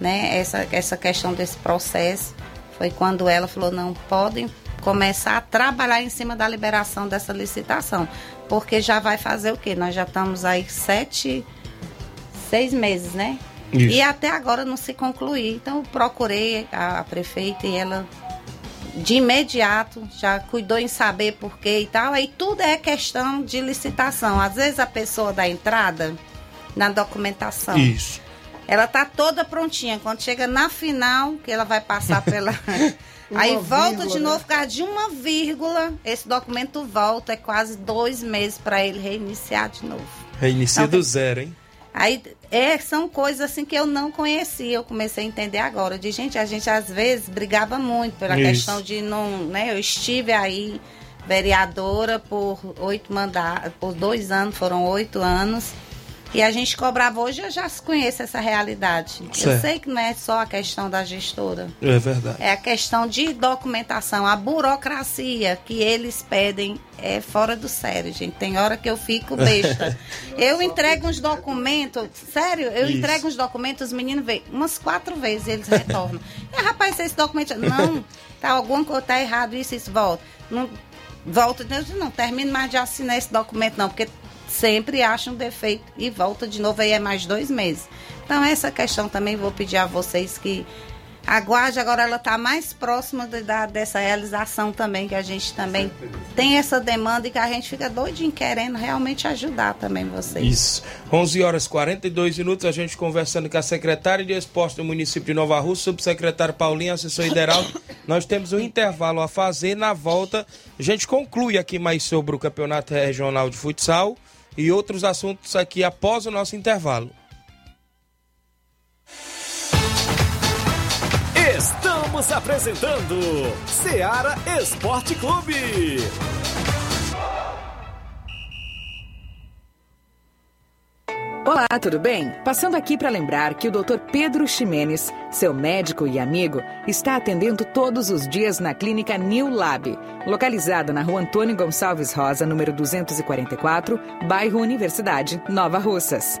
né, essa, essa questão desse processo. Foi quando ela falou, não, podem começar a trabalhar em cima da liberação dessa licitação. Porque já vai fazer o quê? Nós já estamos aí sete, seis meses, né? Isso. E até agora não se concluiu. Então procurei a, a prefeita e ela de imediato já cuidou em saber por quê e tal. Aí tudo é questão de licitação. Às vezes a pessoa dá entrada na documentação. Isso. Ela tá toda prontinha. Quando chega na final, que ela vai passar pela. <laughs> Aí volta vírgula, de novo, né? por causa de uma vírgula, esse documento volta, é quase dois meses para ele reiniciar de novo. Reinicia então, do zero, hein? Aí é, são coisas assim que eu não conhecia, eu comecei a entender agora. De gente, a gente às vezes brigava muito pela Isso. questão de não, né? Eu estive aí vereadora por oito mandatos, por dois anos, foram oito anos. E a gente cobrava hoje, eu já conheço essa realidade. Certo. Eu sei que não é só a questão da gestora. É verdade. É a questão de documentação, a burocracia que eles pedem é fora do sério, gente. Tem hora que eu fico besta. <laughs> eu entrego uns documentos, sério, eu Isso. entrego uns documentos, os meninos veem umas quatro vezes eles retornam. é, rapaz, esse documento. Não, tá alguma coisa tá errado, isso, isso, volta. Não, volta, não, termino mais de assinar esse documento, não, porque sempre acha um defeito e volta de novo aí é mais dois meses. Então essa questão também vou pedir a vocês que aguarde, agora ela está mais próxima de, da, dessa realização também, que a gente também tem essa demanda e que a gente fica doidinho querendo realmente ajudar também vocês. Isso. 11 horas 42 minutos, a gente conversando com a secretária de esporte do município de Nova Rússia, subsecretário Paulinho, assessor Hideraldo. Nós temos um intervalo a fazer, na volta a gente conclui aqui mais sobre o Campeonato Regional de Futsal e outros assuntos aqui após o nosso intervalo. Estamos apresentando Seara Esporte Clube. Olá, tudo bem? Passando aqui para lembrar que o Dr. Pedro Ximenes, seu médico e amigo, está atendendo todos os dias na clínica New Lab, localizada na rua Antônio Gonçalves Rosa, número 244, bairro Universidade, Nova Russas.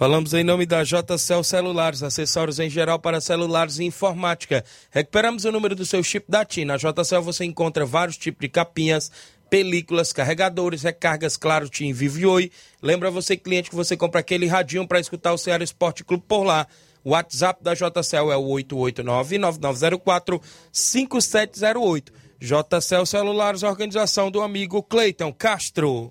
Falamos em nome da JCL Celulares, acessórios em geral para celulares e informática. Recuperamos o número do seu chip da TIM. Na JCL você encontra vários tipos de capinhas películas, carregadores, recargas, claro, Tim Vivo e Oi. Lembra você, cliente, que você compra aquele radinho para escutar o Ceará Esporte Clube por lá. O WhatsApp da JCL é o 889-9904-5708. JCL Celulares, organização do amigo Cleiton Castro.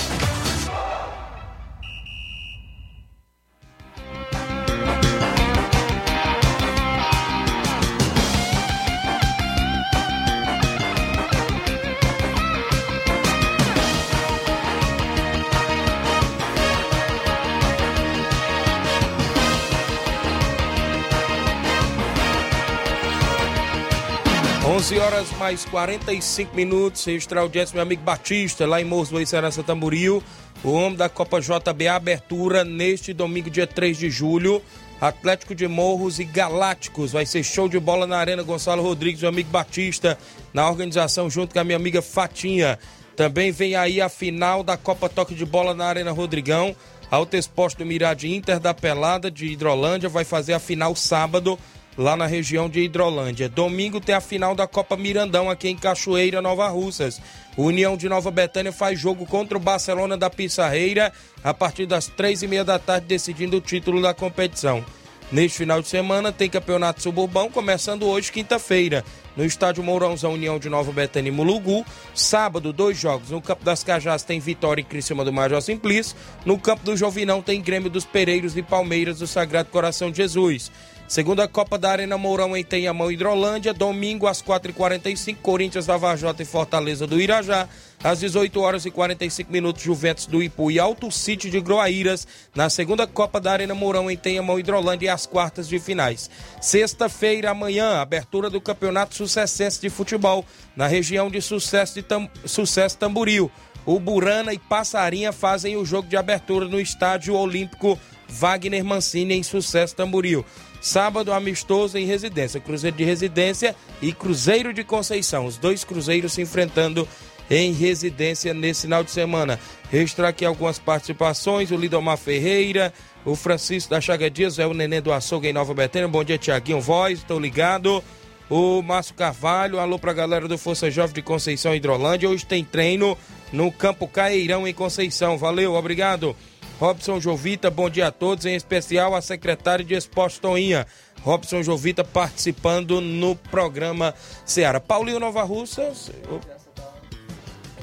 11 horas mais 45 minutos. Registrar audiência, meu amigo Batista, lá em Morros do Serança Tamboril. O homem da Copa JB abertura neste domingo, dia 3 de julho. Atlético de Morros e Galácticos. Vai ser show de bola na Arena Gonçalo Rodrigues, meu amigo Batista, na organização, junto com a minha amiga Fatinha. Também vem aí a final da Copa Toque de Bola na Arena Rodrigão. Alto Exposto do Mirade Inter da Pelada de Hidrolândia vai fazer a final sábado lá na região de Hidrolândia. Domingo tem a final da Copa Mirandão aqui em Cachoeira, Nova Russas. O União de Nova Betânia faz jogo contra o Barcelona da Pissarreira a partir das três e meia da tarde, decidindo o título da competição. Neste final de semana tem campeonato suburbão, começando hoje, quinta-feira, no estádio Mourãozão União de Nova Betânia e Mulugu. Sábado, dois jogos. No campo das Cajás tem Vitória e Criciúma do Major Simplício. No campo do Jovinão tem Grêmio dos Pereiros e Palmeiras do Sagrado Coração de Jesus. Segunda Copa da Arena Mourão em Tenhamão, Hidrolândia. Domingo às 4h45, Corinthians da Vajota e Fortaleza do Irajá. Às 18 horas e 45 minutos, Juventus do Ipu e Alto City de Groaíras. Na segunda Copa da Arena Mourão em Tenhamão, Hidrolândia e as quartas de finais. Sexta-feira, amanhã, abertura do Campeonato Sucessense de Futebol na região de Sucesso, de Tam... Sucesso Tamboril. O Burana e Passarinha fazem o jogo de abertura no Estádio Olímpico Wagner Mancini em Sucesso Tamboril. Sábado, amistoso em residência. Cruzeiro de residência e Cruzeiro de Conceição. Os dois cruzeiros se enfrentando em residência nesse final de semana. Registrar aqui algumas participações: o Lidomar Ferreira, o Francisco da Chaga Dias, é o Nenê do Açougue em Nova Betânia. Bom dia, Tiaguinho Voz, estou ligado. O Márcio Carvalho, alô pra galera do Força Jovem de Conceição Hidrolândia. Hoje tem treino no Campo Caeirão em Conceição. Valeu, obrigado. Robson Jovita, bom dia a todos, em especial a secretária de Esporte Toinha. Robson Jovita participando no programa Ceará. Paulinho Nova Russa,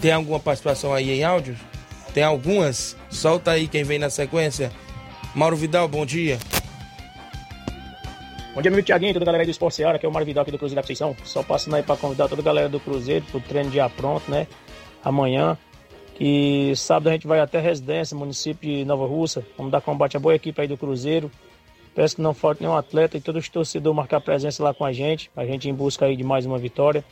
tem alguma participação aí em áudio? Tem algumas? Solta aí quem vem na sequência. Mauro Vidal, bom dia. Bom dia, meu Tiaguinho, toda a galera do Esporte Ceará, que é o Mário Vidal aqui do Cruzeiro da Conceição. Só passando aí para convidar toda a galera do Cruzeiro pro treino já pronto, né? Amanhã, que sábado a gente vai até a residência, município de Nova Russa. Vamos dar combate à boa equipe aí do Cruzeiro. Peço que não falte nenhum atleta e todos os torcedores marcar presença lá com a gente. A gente em busca aí de mais uma vitória.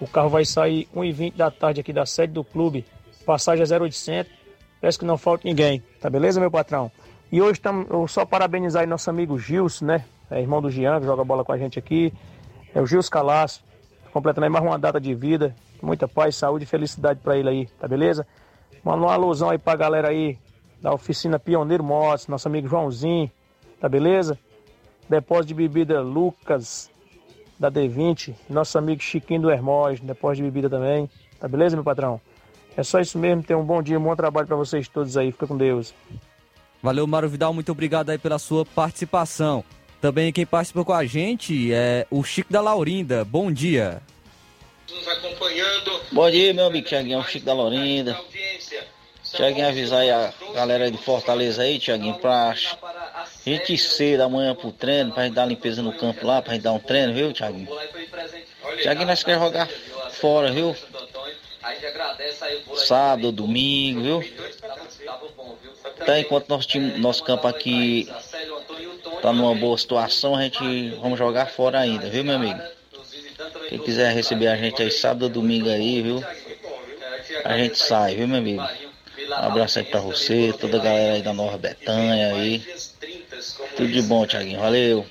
O carro vai sair 1h20 da tarde aqui da sede do clube. Passagem é 0800. Peço que não falte ninguém. Tá beleza, meu patrão? E hoje tam, eu só parabenizar aí nosso amigo Gilson, né? É irmão do Jean, que joga bola com a gente aqui. É o Gilson Calaço. Completando aí mais uma data de vida. Muita paz, saúde e felicidade para ele aí, tá beleza? Manda uma alusão aí pra galera aí da oficina Pioneiro Motos, nosso amigo Joãozinho, tá beleza? Depósito de bebida Lucas, da D20, nosso amigo Chiquinho do Hermóis, depósito de bebida também, tá beleza, meu patrão? É só isso mesmo, tenham um bom dia, um bom trabalho para vocês todos aí, fica com Deus. Valeu, Mário Vidal, muito obrigado aí pela sua participação. Também quem participa com a gente é o Chico da Laurinda, bom dia. Nos acompanhando. Bom dia, meu amigo Tiaguinho, o Chico da Laurinda. Tiaguinho avisar aí a galera de Fortaleza aí, Tiaguinho, pra gente cedo amanhã pro treino, pra gente dar limpeza no campo lá, pra gente dar um treino, viu, Tiaguinho? Tiaguinho, nós queremos jogar fora, viu? Sábado, domingo, viu? Tá, enquanto nosso, time, nosso campo aqui tá numa boa situação, a gente vamos jogar fora ainda, viu, meu amigo? Quem quiser receber a gente aí sábado, domingo aí, viu? A gente sai, viu, meu amigo? Um abraço aí pra você, toda a galera aí da Nova Betânia aí. Tudo de bom, Thiaguinho. Valeu.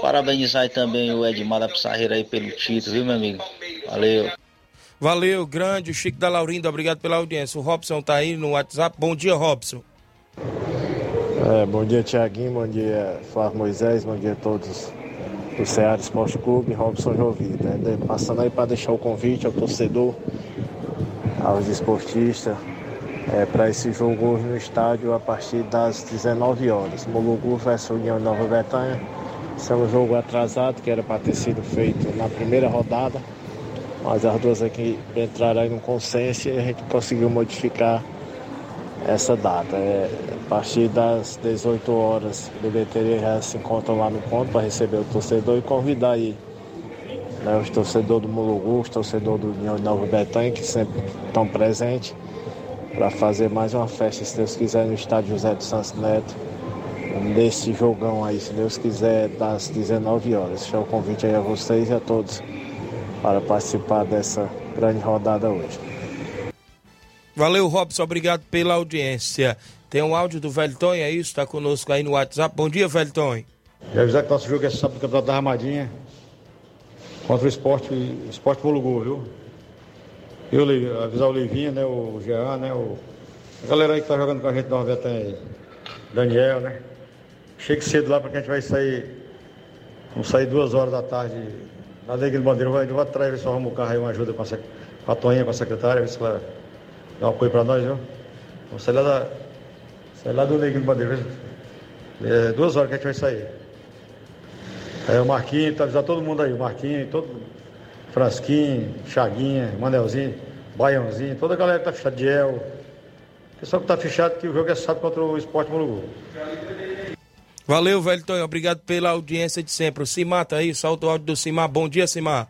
Parabenizar aí também o Edmar da Pissarreira aí pelo título, viu, meu amigo? Valeu. Valeu, grande. Chico da Laurinda, obrigado pela audiência. O Robson tá aí no WhatsApp. Bom dia, Robson. É, bom dia, Tiaguinho. Bom dia, Flávio Moisés. Bom dia a todos do Ceará Esporte Clube, Robson Jovita. Né? Passando aí para deixar o convite ao torcedor, aos esportistas, é, para esse jogo no estádio a partir das 19 horas. Molugu versus União Nova Bretanha. Esse é um jogo atrasado que era para ter sido feito na primeira rodada, mas as duas aqui entraram aí no consenso e a gente conseguiu modificar essa data. É, a partir das 18 horas, o bilheteria já se encontra lá no ponto para receber o torcedor e convidar aí né, os torcedores do Mulugu, os torcedores do União Nova Bretanha, que sempre estão presentes, para fazer mais uma festa, se Deus quiser, no estádio José dos Santos Neto, nesse jogão aí, se Deus quiser, das 19 horas. Deixa o convite aí a vocês e a todos para participar dessa grande rodada hoje. Valeu, Robson, obrigado pela audiência. Tem um áudio do Velton, é isso? Está conosco aí no WhatsApp. Bom dia, Velton. Já avisar que nosso jogo é sábado do Campeonato da Ramadinha contra o esporte, esporte Bolugô, viu? Eu avisar o Livinho, né? O Jean, né? O, a galera aí que tá jogando com a gente na Nova aí. Daniel, né? Chegue cedo lá porque a gente vai sair. Vamos sair duas horas da tarde na Alegria do Bandeira. Vai, vai atrás, ver se arruma o carro aí, uma ajuda com a, com a Toninha, com a secretária, ver se ela dá um apoio pra nós, viu? Vamos sair lá, da, sair lá do Alegria do Bandeira. É, duas horas que a gente vai sair. É, o Marquinhos, tá avisando todo mundo aí, o Marquinhos, todo Frasquinho, Chaguinha, Manelzinho, Baiãozinho, toda a galera que tá fechada, Diel. Pessoal que tá fechado que o jogo é sábado contra o Esporte Mulugu. Valeu, velho Tonho. Obrigado pela audiência de sempre. O Simar tá aí, solta o áudio do Simar. Bom dia, Simar.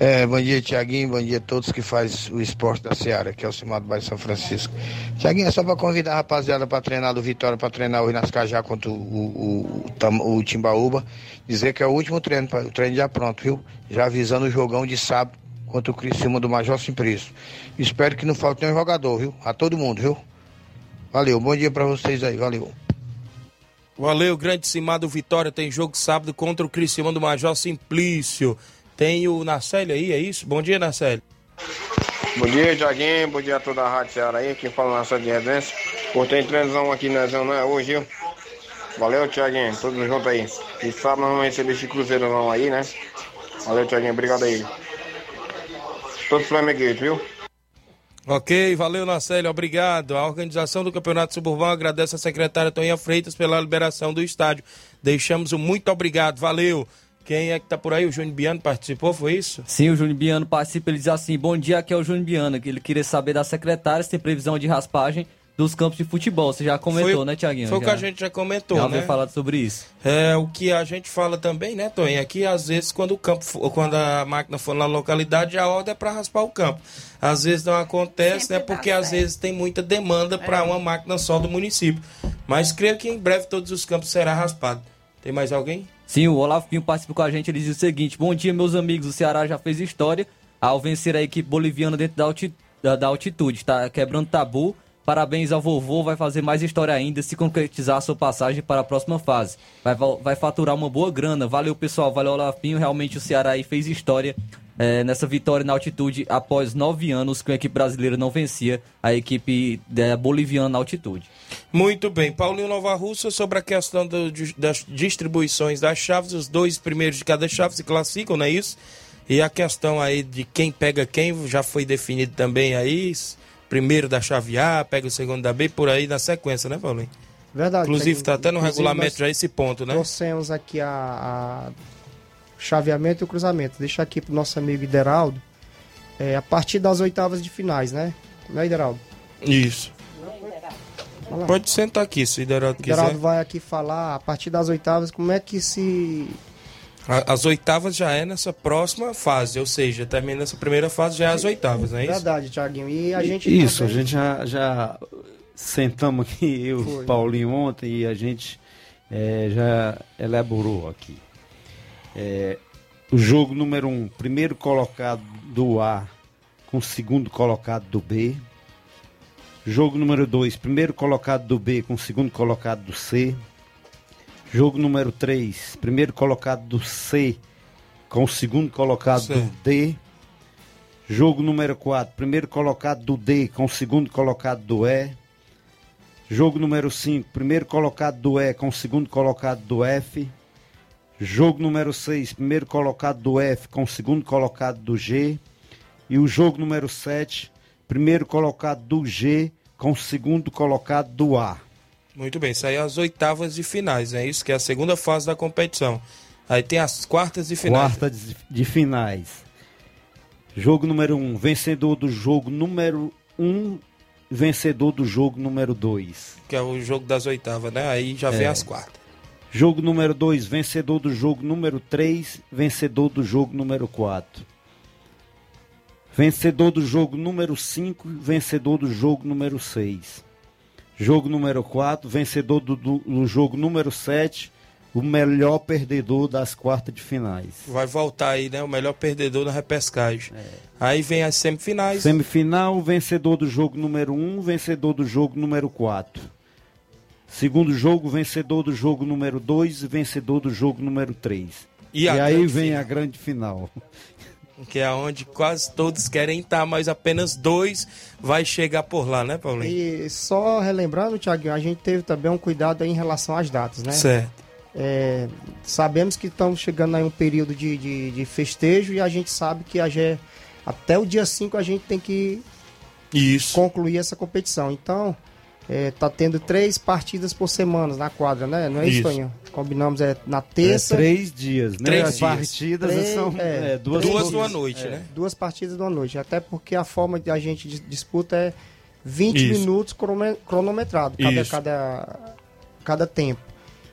É, bom dia, Tiaguinho. Bom dia a todos que faz o esporte da Seara, que é o Simar do Bairro São Francisco. Tiaguinho, é só para convidar a rapaziada para treinar do Vitória, para treinar hoje nas Cajá contra o, o, o, o, Timbaúba. Dizer que é o último treino, o treino já pronto, viu? Já avisando o jogão de sábado contra o Criciúma do Major Simplício. Espero que não falte nenhum jogador, viu? A todo mundo, viu? Valeu, bom dia para vocês aí, valeu. Valeu, grande Simar do Vitória. Tem jogo sábado contra o Criciúma do Major Simplício. Tem o Narcélio aí, é isso? Bom dia, Narcélio. Bom dia, Tiaguinho. Bom dia a toda a Rádio Ceará aí. Quem fala na sua de Redenção. Por tem treinzão aqui na zona é hoje, viu? Valeu, Tiaguinho. Todos juntos aí. E sábado nós vamos receber esse Cruzeirão aí, né? Valeu, Tiaguinho. Obrigado aí. Todos flamenguistas, viu? Ok, valeu, Nacélio, obrigado. A organização do Campeonato Suburbano agradece a secretária Toninha Freitas pela liberação do estádio. Deixamos o muito obrigado, valeu. Quem é que tá por aí? O Júnior Biano participou, foi isso? Sim, o Júnior Biano participa. Ele diz assim: Bom dia, aqui é o Júnior Biano. Que ele queria saber da secretária se tem previsão de raspagem dos campos de futebol. Você já comentou, foi, né, Tiaguinho? Foi o que a gente já comentou, já né? Já falado sobre isso. É, o que a gente fala também, né, Tony? É que às vezes quando o campo, quando a máquina for na localidade, a ordem é para raspar o campo. Às vezes não acontece, Sempre né? Porque às vezes tem muita demanda é. para uma máquina só do município. Mas creio que em breve todos os campos serão raspados. Tem mais alguém? Sim, o Olavo Pinho participa com a gente. Ele diz o seguinte: Bom dia, meus amigos. O Ceará já fez história ao vencer a equipe boliviana dentro da, alti, da, altitude. Está quebrando tabu Parabéns ao vovô, vai fazer mais história ainda se concretizar a sua passagem para a próxima fase. Vai, vai faturar uma boa grana. Valeu, pessoal. Valeu, Olapinho. Realmente o Ceará aí fez história é, nessa vitória na altitude após nove anos que a equipe brasileira não vencia a equipe é, boliviana na altitude. Muito bem. Paulinho Nova Russa, sobre a questão do, das distribuições das chaves, os dois primeiros de cada chave se classificam, não é isso? E a questão aí de quem pega quem já foi definido também aí primeiro da chave A, pega o segundo da B, por aí na sequência, né, Paulinho? Verdade. Inclusive, está até no regulamento já esse ponto, né? Trouxemos aqui a, a chaveamento e o cruzamento. Deixa aqui pro nosso amigo Ideraldo. É, a partir das oitavas de finais, né? Não é, Ideraldo? Isso. Pode sentar aqui, se o Ideraldo quiser. Ideraldo vai aqui falar, a partir das oitavas, como é que se as oitavas já é nessa próxima fase, ou seja, termina essa primeira fase já é as oitavas, não é isso? Verdade, Thiaguinho. E a gente. Isso, também... a gente já, já sentamos aqui, eu e Paulinho ontem, e a gente é, já elaborou aqui. É, o jogo número um, primeiro colocado do A com o segundo colocado do B. Jogo número dois, primeiro colocado do B com o segundo colocado do C. Jogo número 3, primeiro colocado do C com o segundo colocado Sim. do D. Jogo número 4, primeiro colocado do D com o segundo colocado do E. Jogo número 5, primeiro colocado do E com o segundo colocado do F. Jogo número 6, primeiro colocado do F com o segundo colocado do G. E o jogo número 7, primeiro colocado do G com o segundo colocado do A. Muito bem, isso aí é as oitavas de finais, é isso que é a segunda fase da competição. Aí tem as quartas de finais. Quartas de finais. Jogo número 1, um, vencedor do jogo número 1, um, vencedor do jogo número 2. Que é o jogo das oitavas, né? Aí já é. vem as quartas. Jogo número 2, vencedor do jogo número 3, vencedor do jogo número 4. Vencedor do jogo número 5, vencedor do jogo número 6. Jogo número 4, vencedor do, do, do, jogo número 7, o melhor perdedor das quartas de finais. Vai voltar aí, né? O melhor perdedor na repescagem. Aí vem as semifinais. Semifinal, vencedor do jogo número 1, um, vencedor do jogo número 4. Segundo jogo, vencedor do jogo número 2 e vencedor do jogo número 3. E, E, aí vem final? a grande final. <laughs> Que é onde quase todos querem estar, mas apenas dois vai chegar por lá, né, Paulinho? E só relembrando, Tiaguinho, a gente teve também um cuidado aí em relação às datas, né? Certo. É, sabemos que estamos chegando aí um período de, de, de festejo e a gente sabe que a até o dia 5 a gente tem que Isso. concluir essa competição. Então, é, tá tendo três partidas por semana na quadra, né? Não é isso, Isso. Toninho? Combinamos é na terça. É três dias, né? Três As dias. partidas Três- são é, é, duas, Duas numa noite, É. né? Duas partidas de uma noite. Até porque a forma de a gente dis- disputa é 20 Isso. minutos crono- cronometrado, cada, Isso. cada, cada tempo.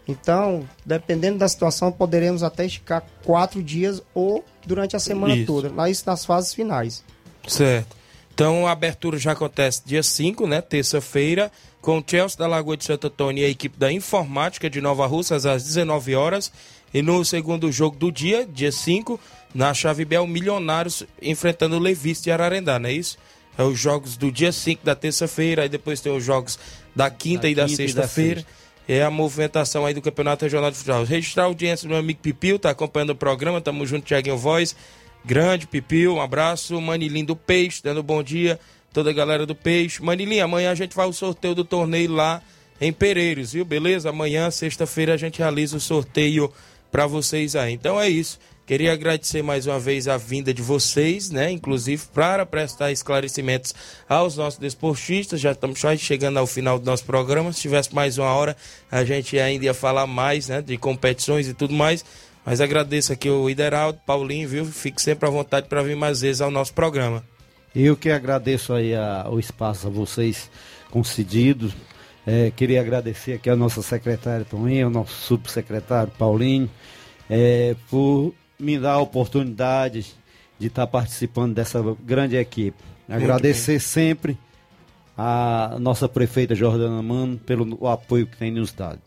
Então, dependendo da situação, poderemos até esticar quatro dias ou durante a semana Isso. toda. Mas nas fases finais. Certo. Então a abertura já acontece dia 5, né? Terça-feira, com o Chelsea da Lagoa de Santo Antônio e a equipe da Informática de Nova Russas às 19 horas. E no segundo jogo do dia, dia 5, na Chave Bel, Milionários enfrentando o Levis de Ararendá, não é isso? É os jogos do dia 5 da terça-feira, aí depois tem os jogos da quinta Da e da sexta-feira. sexta. É a movimentação aí do Campeonato Regional de Futebol. Registrar a audiência do meu amigo Pipil, tá acompanhando o programa, tamo junto, Tiaguinho Voz. Grande Pipil, um abraço. Manilim do Peixe, dando bom dia. Toda a galera do Peixe. Manilim, amanhã a gente vai ao sorteio do torneio lá em Pereiros, viu? Beleza? Amanhã, sexta-feira, a gente realiza o sorteio para vocês aí. Então é isso. Queria agradecer mais uma vez a vinda de vocês, né? Inclusive para prestar esclarecimentos aos nossos desportistas. Já estamos chegando ao final do nosso programa. Se tivesse mais uma hora, a gente ainda ia falar mais, né? De competições e tudo mais. Mas agradeço aqui o Ideraldo, Paulinho, viu? Fique sempre à vontade para vir mais vezes ao nosso programa. Eu que agradeço aí a- o espaço a vocês concedido. É, queria agradecer aqui a nossa secretária Toninha, ao nosso subsecretário Paulinho, é, por me dar a oportunidade de estar participando dessa grande equipe. Agradecer sempre a nossa prefeita Jordana Mano pelo apoio que tem nos dado.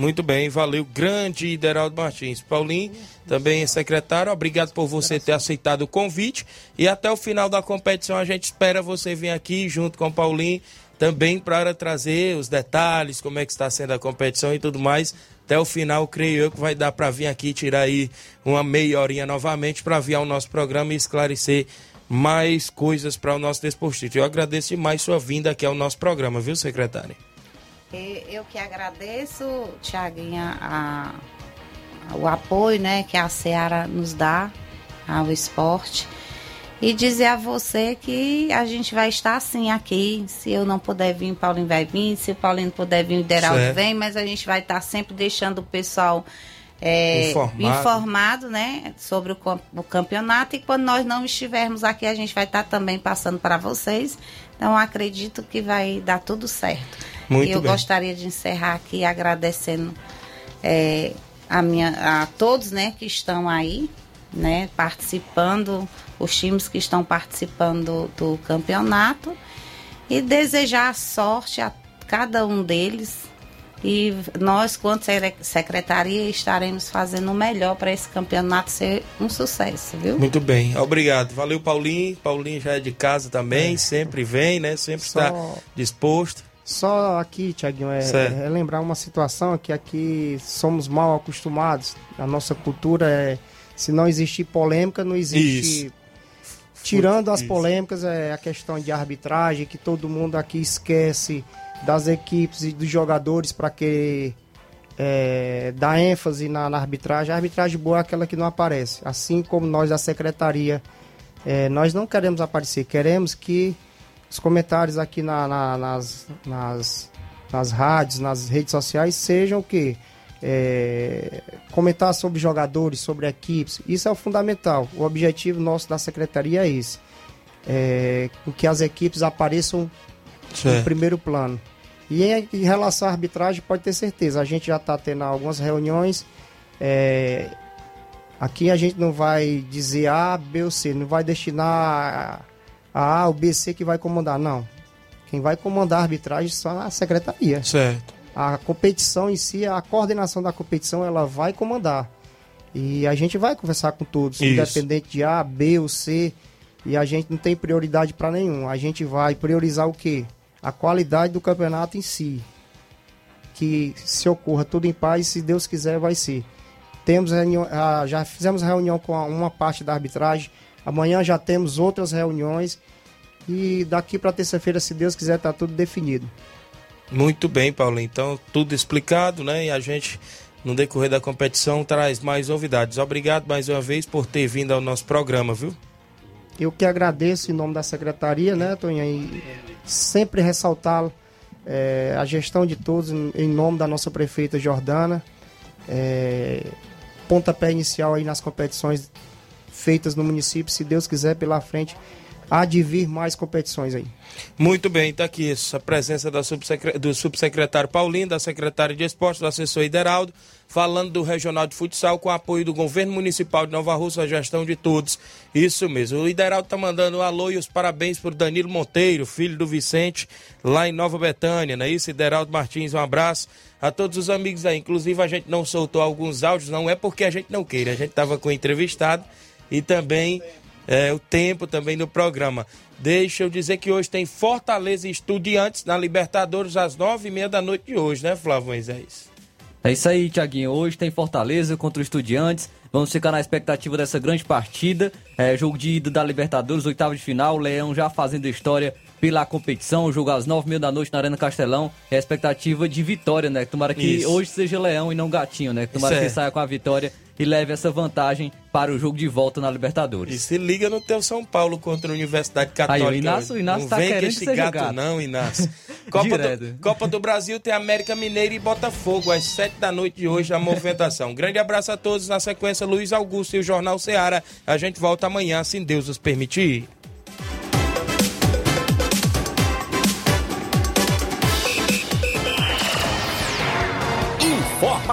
Muito bem, valeu, grande Ideraldo Martins. Paulinho, também secretário, obrigado por você ter aceitado o convite. E até o final da competição a gente espera você vir aqui junto com o Paulinho também para trazer os detalhes, como é que está sendo a competição e tudo mais. Até o final, creio eu que vai dar para vir aqui tirar aí uma meia horinha novamente para vir ao nosso programa e esclarecer mais coisas para o nosso desportista. Eu agradeço demais sua vinda aqui ao nosso programa, viu, secretário? Eu que agradeço, Tiaguinha, a- o apoio né, que a Seara nos dá ao esporte. E dizer a você que a gente vai estar assim aqui. Se eu não puder vir, o Paulinho vai vir. Se o Paulinho não puder vir, o Deraldo vem. Mas a gente vai estar sempre deixando o pessoal é, Informado. informado né, sobre o, o campeonato. E quando nós não estivermos aqui, a gente vai estar também passando para vocês. Então, acredito que vai dar tudo certo. Muito e eu bem. gostaria de encerrar aqui agradecendo é, a, minha, a todos né, que estão aí, né, participando, os times que estão participando do, do campeonato, e desejar sorte a cada um deles. E nós, quanto secretaria, estaremos fazendo o melhor para esse campeonato ser um sucesso, viu? Muito bem, obrigado. Valeu, Paulinho. Paulinho já é de casa também, sempre vem, né? Sempre Só- está disposto. Só aqui, Tiaguinho, é, é lembrar uma situação que aqui somos mal acostumados. A nossa cultura é. Se não existir polêmica, não existe. Isso. Tirando as Isso. polêmicas, é a questão de arbitragem, que todo mundo aqui esquece das equipes e dos jogadores para que é, dar ênfase na, na arbitragem. A arbitragem boa é aquela que não aparece. Assim como nós da secretaria, é, nós não queremos aparecer, queremos que os comentários aqui na- na- nas, nas, nas rádios, nas redes sociais sejam o quê? É, comentar sobre jogadores, sobre equipes. Isso é o fundamental. O objetivo nosso da secretaria é esse. É, que as equipes apareçam no Certo. primeiro plano. E em, em relação à arbitragem, pode ter certeza, a gente já está tendo algumas reuniões. é, aqui a gente não vai dizer A, B ou C, não vai destinar a A ou B, C que vai comandar, não. Quem vai comandar a arbitragem só a secretaria. Certo. a competição em si, a coordenação da competição, ela vai comandar. E a gente vai conversar com todos, Isso. independente de A, B ou C. E a gente não tem prioridade para nenhum. A gente vai priorizar o quê? A qualidade do campeonato em si. Que se ocorra tudo em paz, se Deus quiser, vai ser. Temos reunião, ah, já fizemos reunião com uma parte da arbitragem. Amanhã já temos outras reuniões. E daqui para terça-feira, se Deus quiser, tá tudo definido. Muito bem, Paulo. Então, tudo explicado, né? E a gente, no decorrer da competição, traz mais novidades. Obrigado mais uma vez por ter vindo ao nosso programa, viu? Eu que agradeço em nome da secretaria, né, Toninho? E sempre ressaltar eh, a gestão de todos em, nome da nossa prefeita Jordana. Eh, pontapé inicial aí nas competições feitas no município. Se Deus quiser, pela frente, há de vir mais competições aí. Muito bem, está aqui isso, a presença subsecre- do subsecretário Paulinho, da secretária de Esportes, do assessor Ideraldo, falando do Regional de Futsal com apoio do Governo Municipal de Nova Rússia, a gestão de todos. Isso mesmo. O Ideraldo está mandando um alô e os parabéns para Danilo Monteiro, filho do Vicente, lá em Nova Betânia, não é isso? Ideraldo Martins, um abraço a todos os amigos aí. Inclusive, a gente não soltou alguns áudios, não é porque a gente não queira, a gente estava com o entrevistado e também é, o tempo também do programa. Deixa eu dizer que hoje tem Fortaleza Estudiantes na Libertadores às nove e meia da noite de hoje, né, Flávio Moisés? É isso aí, Tiaguinho. Hoje tem Fortaleza contra o Estudiantes. Vamos ficar na expectativa dessa grande partida. É, jogo de ida da Libertadores, oitavo de final. Leão já fazendo história pela competição. Jogo às nove e meia da noite na Arena Castelão. É a expectativa de vitória, né? Tomara que Isso. hoje seja Leão e não Gatinho, né? Tomara Isso que é. saia com a vitória e leve essa vantagem para o jogo de volta na Libertadores. E se liga no teu São Paulo contra a Universidade Católica. Aí, o Inácio- o Inácio não tá vem querendo com que esse seja gato, gato. não, Inácio. <laughs> Copa do, Copa do Brasil tem América Mineira e Botafogo às sete da noite de hoje a movimentação. Grande abraço a todos. Na sequência, Luiz Augusto e o Jornal Ceará. A gente volta amanhã, se Deus nos permitir.